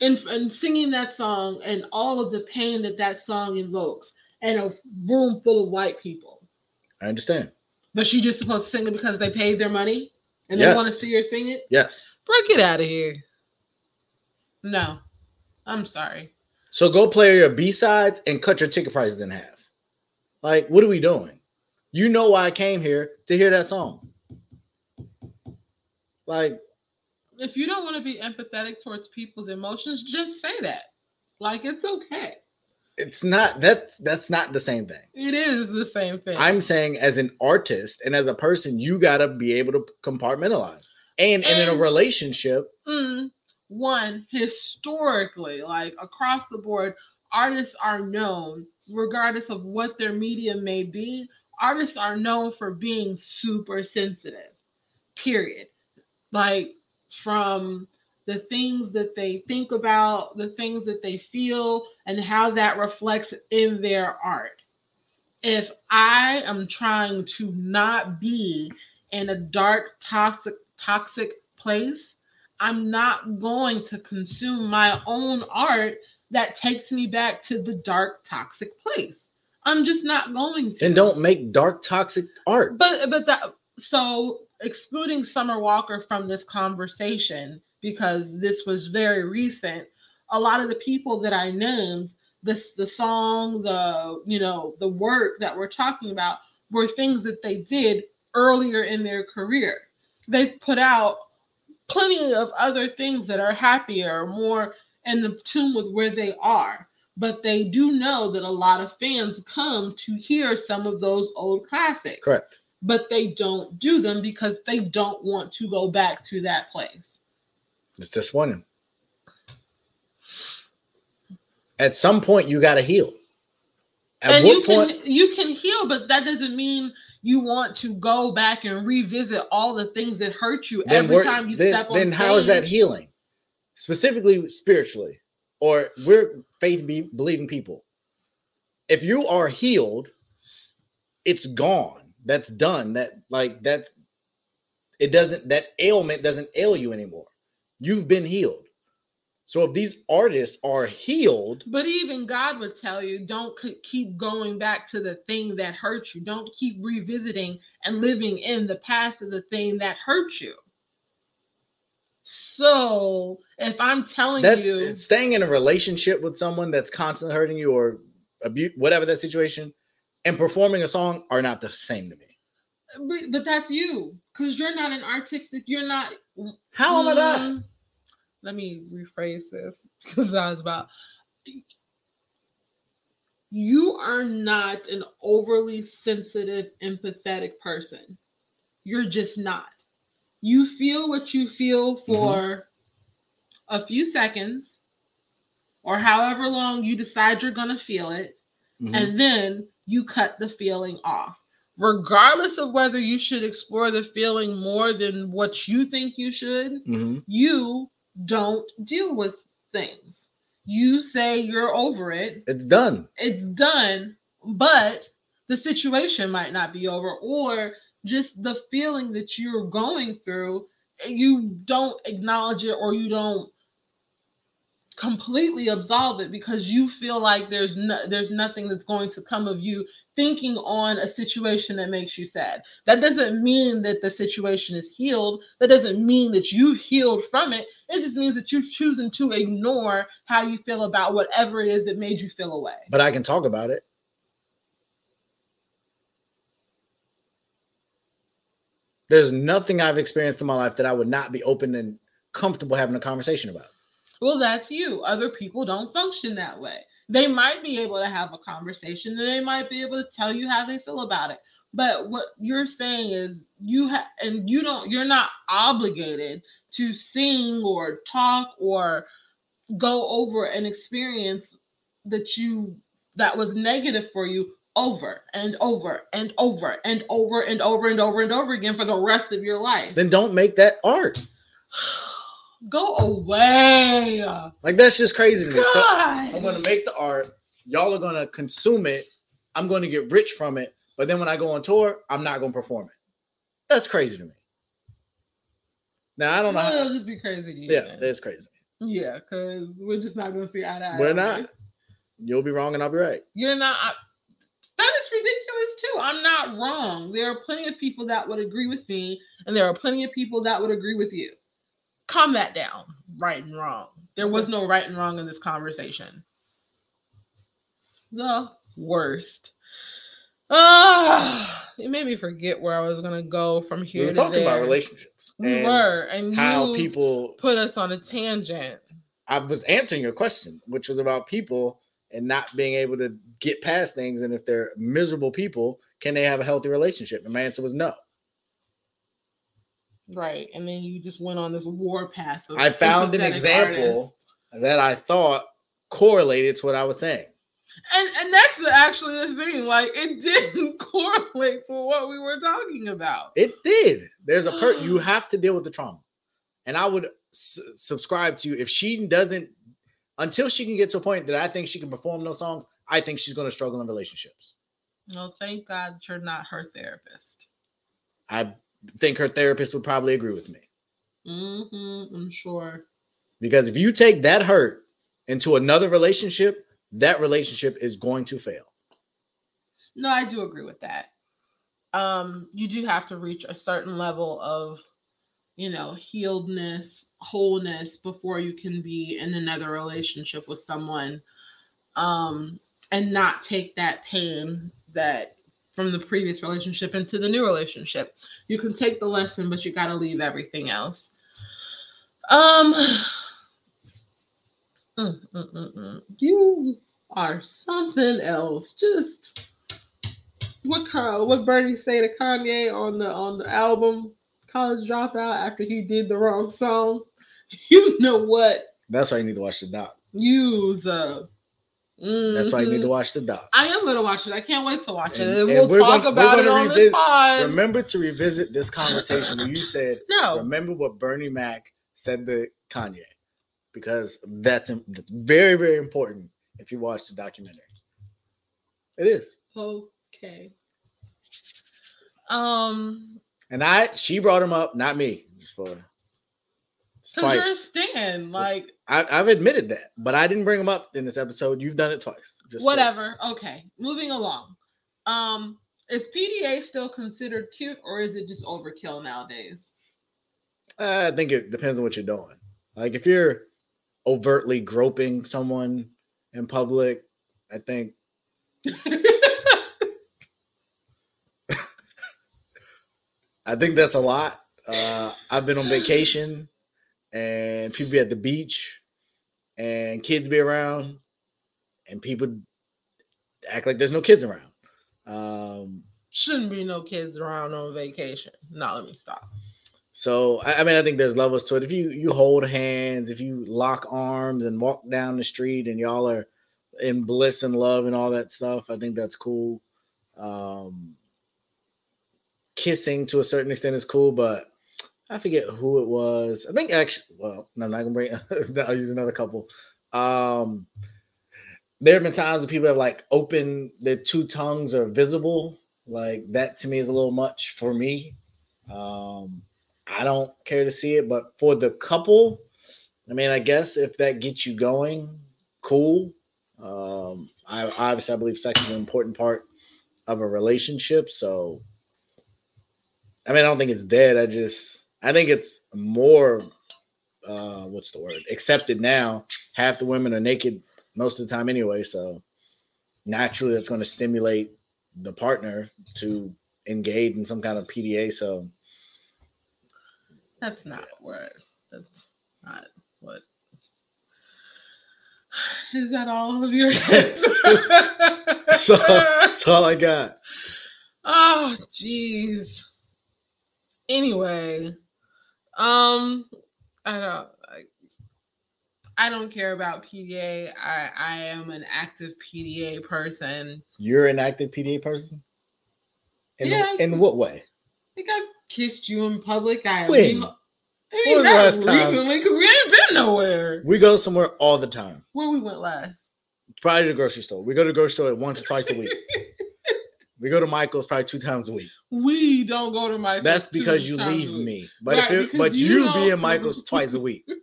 And, and singing that song and all of the pain that that song invokes, and a room full of white people. I understand. But she just supposed to sing it because they paid their money and they want to see her sing it? Yes. Bro, get out of here. No, I'm sorry. So go play your B sides and cut your ticket prices in half. Like, what are we doing? You know why I came here to hear that song. Like, If you don't want to be empathetic towards people's emotions, just say that. Like it's okay. It's not that's that's not the same thing. It is the same thing. I'm saying as an artist and as a person, you gotta be able to compartmentalize. And, and in a relationship, Mm, one historically, like across the board, artists are known, regardless of what their medium may be, artists are known for being super sensitive, period. Like from the things that they think about, the things that they feel, and how that reflects in their art. If I am trying to not be in a dark, toxic, toxic place, I'm not going to consume my own art that takes me back to the dark, toxic place. I'm just not going to. And don't make dark, toxic art. But but that so excluding Summer Walker from this conversation because this was very recent. A lot of the people that I named, this the song, the you know the work that we're talking about were things that they did earlier in their career. They've put out plenty of other things that are happier, more in the tune with where they are. But they do know that a lot of fans come to hear some of those old classics. Correct. But they don't do them because they don't want to go back to that place. It's disappointing. At some point, you got to heal. At and what you point? can you can heal, but that doesn't mean you want to go back and revisit all the things that hurt you every time you then, step on then how is that healing? Specifically, spiritually, or we're faith be- believing people. If you are healed, it's gone. That's done. That like that's it doesn't that ailment doesn't ail you anymore. You've been healed. So if these artists are healed, But even God would tell you, don't keep going back to the thing that hurt you. Don't keep revisiting and living in the past of the thing that hurt you. So if I'm telling that's you, staying in a relationship with someone that's constantly hurting you or abuse whatever that situation and performing a song are not the same to me. but, but that's you because you're not an artistic, you're not. How am I not? Mm, Let me rephrase this because I was about. You are not an overly sensitive, empathetic person. You're just not. You feel what you feel for a few seconds or however long you decide you're going to feel it Mhm. and then you cut the feeling off. Regardless of whether you should explore the feeling more than what you think you should, Mhm. you don't deal with things. You say you're over it, It's done. it's done, but the situation might not be over, or just the feeling that you're going through, you don't acknowledge it or you don't completely absolve it because you feel like there's no, there's nothing that's going to come of you thinking on a situation that makes you sad. That doesn't mean that the situation is healed. That doesn't mean that you've healed from it. It just means that you're choosing to ignore how you feel about whatever it is that made you feel away. But I can talk about it. There's nothing I've experienced in my life that I would not be open and comfortable having a conversation about. Well, that's you. Other people don't function that way. They might be able to have a conversation and they might be able to tell you how they feel about it. But what you're saying is you have, and you don't, you're not obligated to sing or talk or go over an experience that you, that was negative for you over and over and over and over and over and over and over again for the rest of your life. Then don't make that art. Go away. Like that's just crazy to me. So I'm gonna make the art. Y'all are gonna consume it. I'm gonna get rich from it. But then when I go on tour, I'm not gonna perform it. That's crazy to me. Now I don't know. It'll just be crazy to you. yeah, that's crazy. yeah, because we're just not gonna see eye to eye. We're not. this. You'll be wrong and I'll be right. You're not. I, that is ridiculous too. I'm not wrong. There are plenty of people that would agree with me, and there are plenty of people that would agree with you. Calm that down. Right and wrong. There was no right and wrong in this conversation. The worst. Ah, it made me forget where I was gonna go from here. We were talking about relationships We and were, and how people put us on a tangent. I was answering your question, which was about people and not being able to get past things. And if they're miserable people, can they have a healthy relationship? And my answer was no. Right. And then you just went on this war path. Of I found an example artists. That I thought correlated to what I was saying. And and that's the, actually the thing. Like it didn't correlate to what we were talking about. It did. There's a per you have to deal with the trauma. And I would s- subscribe to you if she doesn't until she can get to a point that I think she can perform those songs, I think she's going to struggle in relationships. Well, thank God you're not her therapist. I think her therapist would probably agree with me. Mm-hmm, I'm sure. Because if you take that hurt into another relationship, that relationship is going to fail. No, I do agree with that. Um, you do have to reach a certain level of, you know, healedness, wholeness before you can be in another relationship with someone, um, and not take that pain that from the previous relationship into the new relationship. You can take the lesson, but you got to leave everything else. Um, mm, mm, mm, mm. you are something else. Just what? What Bernie say to Kanye on the on the album College Dropout after he did the wrong song? You know what? That's why you need to watch the doc. Use uh. That's why you need to mhm. watch the doc. I am gonna watch it. I can't wait to watch And- it. and we'll talk gonna- about it on this pod. Remember to revisit this conversation where you said, no, remember what Bernie Mac said to Kanye, because that's, that's very, very important if you watch the documentary. It is. okay. Um, And I, she brought him up, not me. Just for it's because you're a twice. stan, like I, I've admitted that, but I didn't bring him up in this episode. You've done it twice. Just whatever. Okay, moving along. Um, is PDA still considered cute, or is it just overkill nowadays? I think it depends on what you're doing. Like if you're overtly groping someone in public, I think I think that's a lot. Uh, I've been on vacation and people be at the beach and kids be around and people act like there's no kids around. Um, Shouldn't be no kids around on vacation. No, let me stop. so I, I mean, I think there's levels to it. If you you hold hands, if you lock arms and walk down the street and y'all are in bliss and love and all that stuff, I think that's cool. Um, kissing to a certain extent is cool, but I forget who it was. I think actually, well, no, I'm not gonna bring. I'll use another couple. Um, there have been times when people have like opened their two tongues are visible. Like that to me is a little much for me. Um, I don't care to see it, but for the couple, I mean, I guess if that gets you going, cool. Um, I obviously I believe sex is an important part of a relationship, so I mean, I don't think it's dead. I just I think it's more uh what's the word accepted now. Half the women are naked most of the time anyway, so naturally that's going to stimulate the partner to engage in some kind of PDA. So That's not what. That's not what. Is that all of your So- that's all I got. oh, jeez. Anyway, um, I don't. I, I don't care about PDA. I I am an active PDA person. You're an active PDA person. In, Yeah. in what way? I think I've kissed you in public. I When? I mean, was not last time? recently because we ain't been nowhere. We go somewhere all the time. Where we went last? Probably to the grocery store. We go to the grocery store once or twice a week. we go to Michael's probably two times a week. We don't go to Michael's. That's because you leave me. But Right, if it, but you you, be in Michael's twice a week.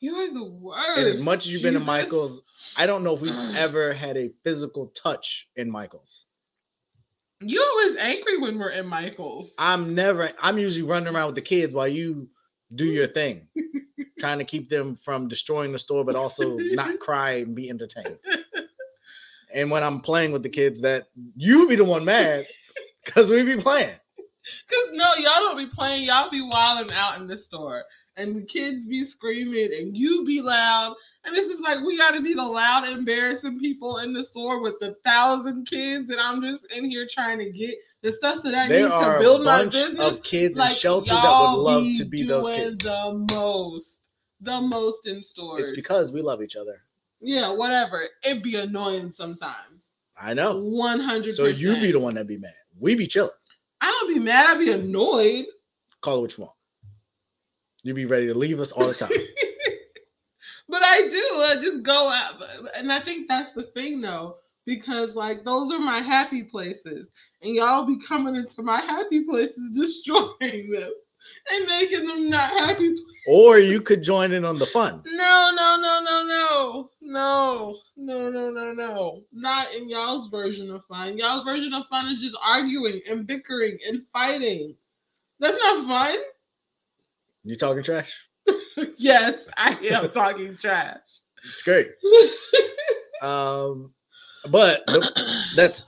You're the worst. And as much as you've been in Jesus. Michael's, I don't know if we've ever had a physical touch in Michael's. you always angry when we're in Michael's. I'm never. I'm usually running around with the kids while you do your thing, trying to keep them from destroying the store, but also not cry and be entertained. And when I'm playing with the kids, that you be the one mad because we be playing. Cause no, y'all don't be playing. Y'all be wilding out in the store, and the kids be screaming, and you be loud. And this is like we got to be the loud, embarrassing people in the store with the thousand kids, and I'm just in here trying to get the stuff that I There need to build my bunch business. of kids in like, shelters that would love to be those kids. The most. the most in stores. It's because we love each other. Yeah, whatever. It'd be annoying sometimes. I know. One hundred. So you be the one that be mad. We be chilling. I don't be mad. I'd be annoyed. Call it what you want. You be ready to leave us all the time. but I do. I just go out, and I think that's the thing, though, because like those are my happy places, and y'all be coming into my happy places, destroying them and making them not happy. or you could join in on the fun. No, no, no, no, no, no, no, no, no, no. Not in y'all's version of fun. Y'all's version of fun is just arguing and bickering and fighting. That's not fun. You talking trash? yes, I am talking trash. It's great. Um, but the- that's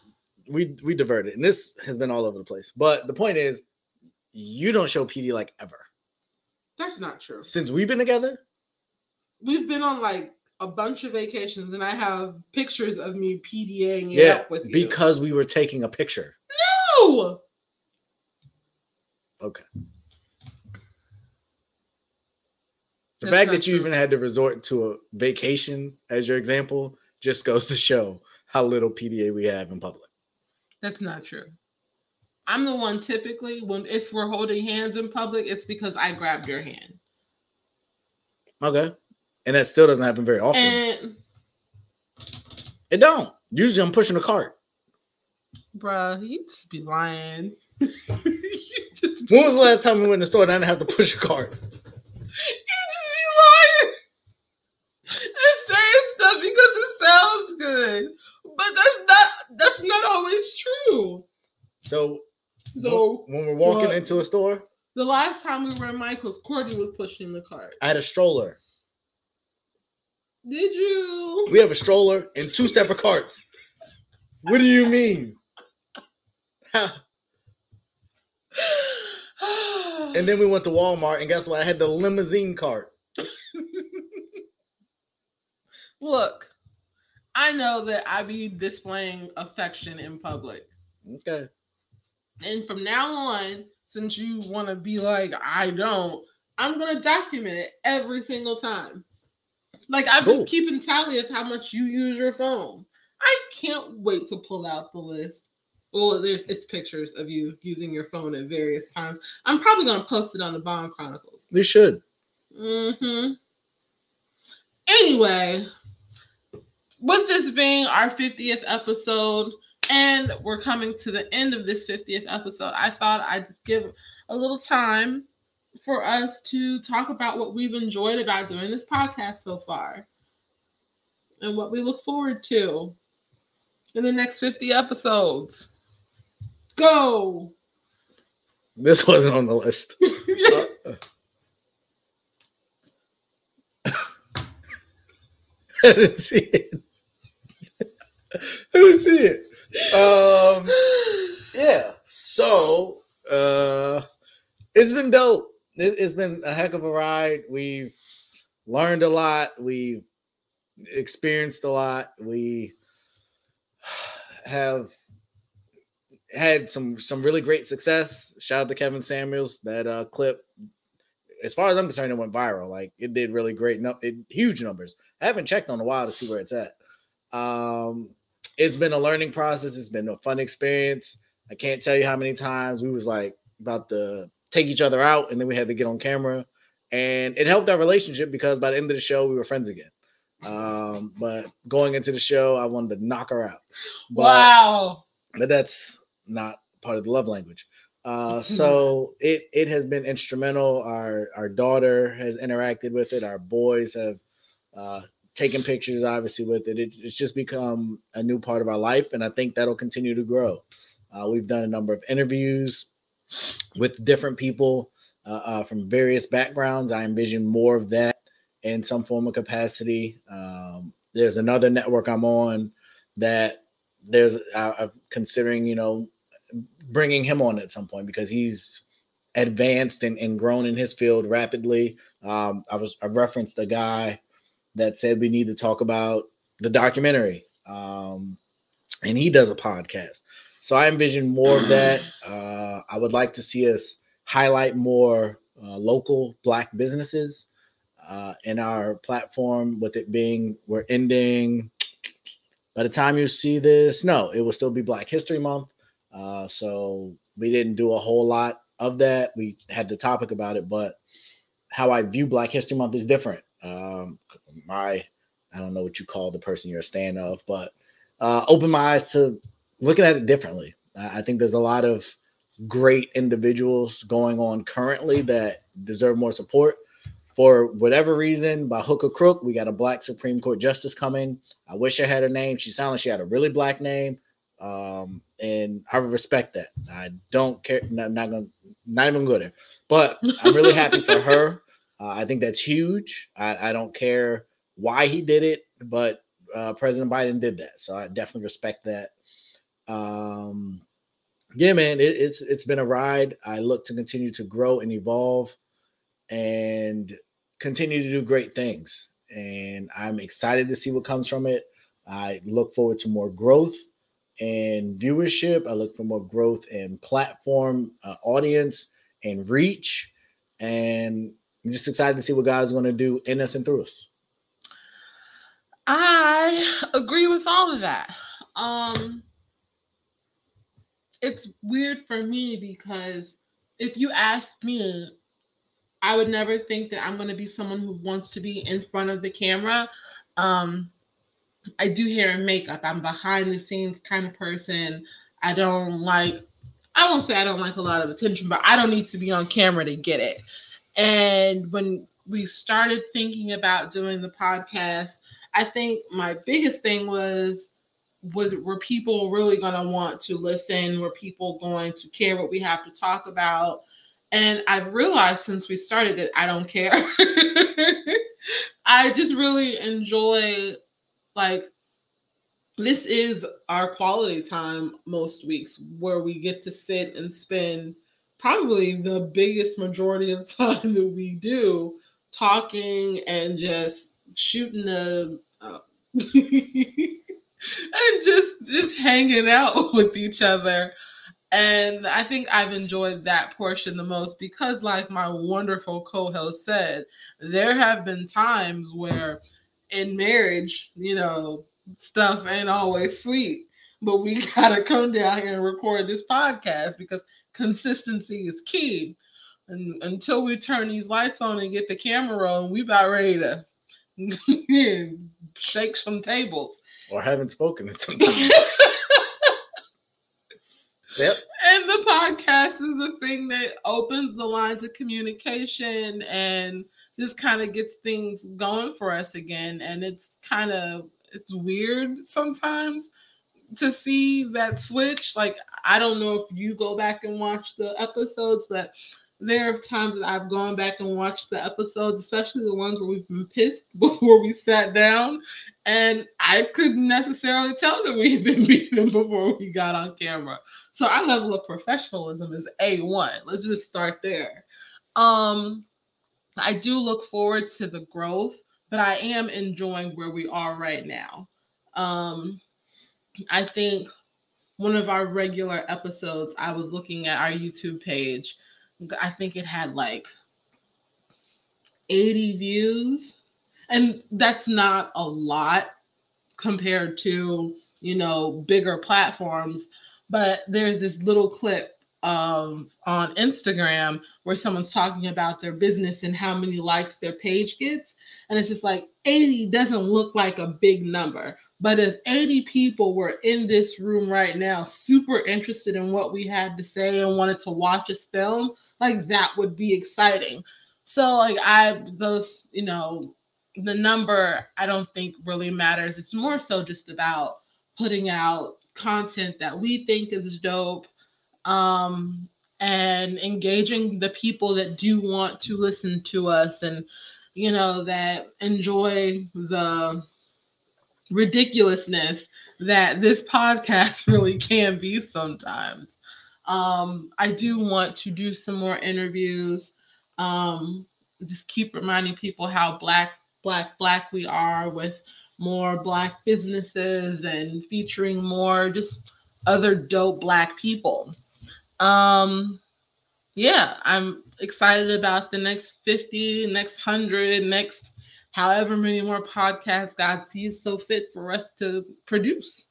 we we diverted, and this has been all over the place. But the point is, you don't show PD like ever That's not true. since we've been together. We've been on like a bunch of vacations, and I have pictures of me PDAing it Yeah, up with you. because we were taking a picture. no, Okay. The That's fact that you true. even had to resort to a vacation as your example just goes to show how little PDA we have in public. that's not true. I'm the one typically when if we're holding hands in public, it's because I grabbed your hand. Okay. And that still doesn't happen very often. And it don't. Usually I'm pushing a cart. bruh, you just be lying. just be, When was the last time we went in the store and I didn't have to push a cart? you just be lying and saying stuff because it sounds good. But that's not that's not always true. So, So when we're walking what? into a store, the last time we were in Michael's, Courtney was pushing the cart. I had a stroller. Did you? We have a stroller and two separate carts. What do you mean? and then we went to Walmart, and guess what? I had the limousine cart. Look, I know that I be displaying affection in public. Okay. And from now on, since you want to be like, I don't, I'm going to document it every single time. Like, I've Cool. been keeping tally of how much you use your phone. I can't wait to pull out the list. Well, there's it's pictures of you using your phone at various times. I'm probably going to post it on the Bond Chronicles. We should. Mm-hmm. Anyway, with this being our 50th episode, and we're coming to the end of this 50th episode, I thought I'd just give a little time for us to talk about what we've enjoyed about doing this podcast so far and what we look forward to in the next 50 episodes. Go! This wasn't on the list. I didn't see it. I didn't see it. Um, yeah. So, uh, it's been dope. It, it's been a heck of a ride. We've learned a lot. We've experienced a lot. We have had some some really great success. Shout out to Kevin Samuels. That uh clip, as far as I'm concerned, it went viral. Like it did really great. No, it, huge numbers. I haven't checked on a while to see where it's at. Um, it's been a learning process. It's been a fun experience. I can't tell you how many times we was like about to take each other out, and then we had to get on camera, and it helped our relationship because by the end of the show we were friends again. Um, but going into the show, I wanted to knock her out. But, wow. but that's not part of the love language. Uh, so it it has been instrumental. Our our daughter has interacted with it. Our boys have uh, taken pictures, obviously, with it. It's it's just become a new part of our life, and I think that'll continue to grow. Uh, we've done a number of interviews with different people uh, uh, from various backgrounds. I envision more of that in some form of capacity. Um, there's another network I'm on that there's I'm considering, you know, bringing him on at some point because he's advanced and, and grown in his field rapidly. Um, I was I referenced a guy that said we need to talk about the documentary, um, and he does a podcast. So I envision more of that. Uh, I would like to see us highlight more uh, local black businesses. uh, in our platform with it being we're ending by the time you see this no it will still be black history month uh, so we didn't do a whole lot of that we had the topic about it but how i view black history month is different um, my i don't know what you call the person you're a stand of but uh, open my eyes to looking at it differently i think there's a lot of great individuals going on currently that deserve more support for whatever reason, by hook or crook, we got a black Supreme Court justice coming. I wish I had her name. She sounded like she had a really black name. Um, and I respect that. I don't care, not, gonna not even go there. But I'm really happy for her. Uh, I think that's huge. I, I, don't care why he did it, but uh, President Biden did that. So I definitely respect that. Um, yeah, man, it, it's it's been a ride. I look to continue to grow and evolve and continue to do great things. And I'm excited to see what comes from it. I look forward to more growth and viewership. I look for more growth in platform, uh, audience, and reach. And I'm just excited to see what God's going to do in us and through us. I agree with all of that. Um, it's weird for me because if you ask me I would never think that I'm going to be someone who wants to be in front of the camera. Um, I do hair and makeup. I'm behind the scenes kind of person. I don't like, I won't say I don't like a lot of attention, but I don't need to be on camera to get it. And when we started thinking about doing the podcast, I think my biggest thing was was were people really going to want to listen? Were people going to care what we have to talk about? And I've realized since we started that I don't care. I just really enjoy like this is our quality time most weeks where we get to sit and spend probably the biggest majority of time that we do talking and just shooting the and just just hanging out with each other. And I think I've enjoyed that portion the most because, like my wonderful co host said, there have been times where in marriage, you know, stuff ain't always sweet, but we got to come down here and record this podcast because consistency is key. And until we turn these lights on and get the camera on, we about ready to shake some tables. Or haven't spoken in some time. Yep. And the podcast is the thing that opens the lines of communication and just kind of gets things going for us again. And it's kind of it's weird sometimes to see that switch. Like I don't know if you go back and watch the episodes, but there are times that I've gone back and watched the episodes, especially the ones where we've been pissed before we sat down, and I couldn't necessarily tell that we've been beefing before we got on camera. So our level of professionalism is A1. Let's just start there. Um, I do look forward to the growth, but I am enjoying where we are right now. Um, I think one of our regular episodes, I was looking at our YouTube page I think it had like 80 views. And that's not a lot compared to, you know, bigger platforms. But there's this little clip of on Instagram where someone's talking about their business and how many likes their page gets. And it's just like 80 doesn't look like a big number. But if 80 people were in this room right now, super interested in what we had to say and wanted to watch us film, like that would be exciting. So, like, I, those, you know, the number I don't think really matters. It's more so just about putting out content that we think is dope um, and engaging the people that do want to listen to us and, you know, that enjoy the ridiculousness that this podcast really can be sometimes. Um, I do want to do some more interviews. Um, just keep reminding people how black, black, black we are with more black businesses and featuring more just other dope black people. Um, yeah, I'm excited about the next 50, next 100, next however many more podcasts God sees so fit for us to produce.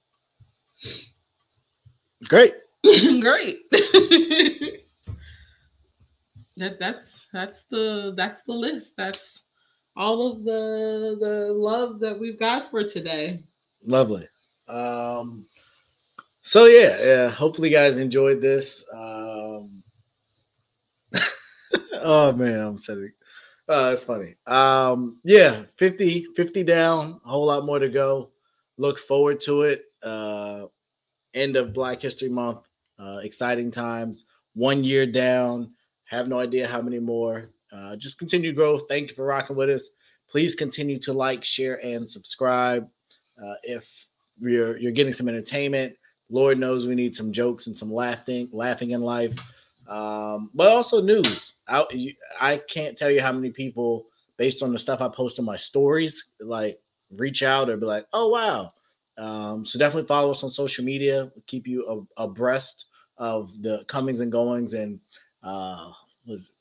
Great. Great. that that's that's the that's the list. That's all of the the love that we've got for today. Lovely. Um so yeah, yeah, hopefully you guys enjoyed this. Um oh man, I'm setting uh it's funny. Um yeah, 50 50 down, a whole lot more to go. Look forward to it. Uh end of Black History Month. Uh exciting times. One year down. Have no idea how many more. Uh, just continue growth. Thank you for rocking with us. Please continue to like, share, and subscribe. Uh, if you're you're getting some entertainment, Lord knows we need some jokes and some laughing, laughing in life. Um, but also news. I, I can't tell you how many people, based on the stuff I post on my stories, like reach out or be like, "Oh wow." Um, so definitely follow us on social media. We'll keep you abreast of the comings and goings and uh was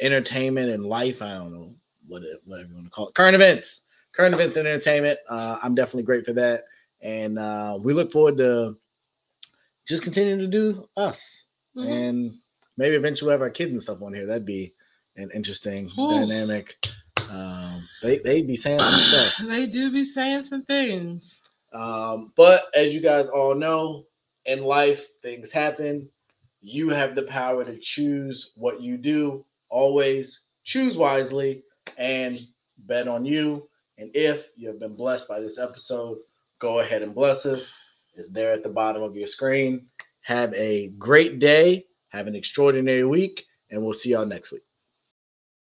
entertainment and life. I don't know what it, whatever you want to call it. Current events, current events and entertainment. Uh, I'm definitely great for that, and uh, we look forward to just continuing to do us, mm-hmm. and maybe eventually we have our kids and stuff on here. That'd be an interesting Ooh. dynamic. Um, they they be saying some stuff. They do be saying some things. Um, but as you guys all know, in life things happen you have the power to choose what you do. Always choose wisely and bet on you. And if you have been blessed by this episode, go ahead and bless us. It's there at the bottom of your screen. Have a great day. Have an extraordinary week. And we'll see y'all next week.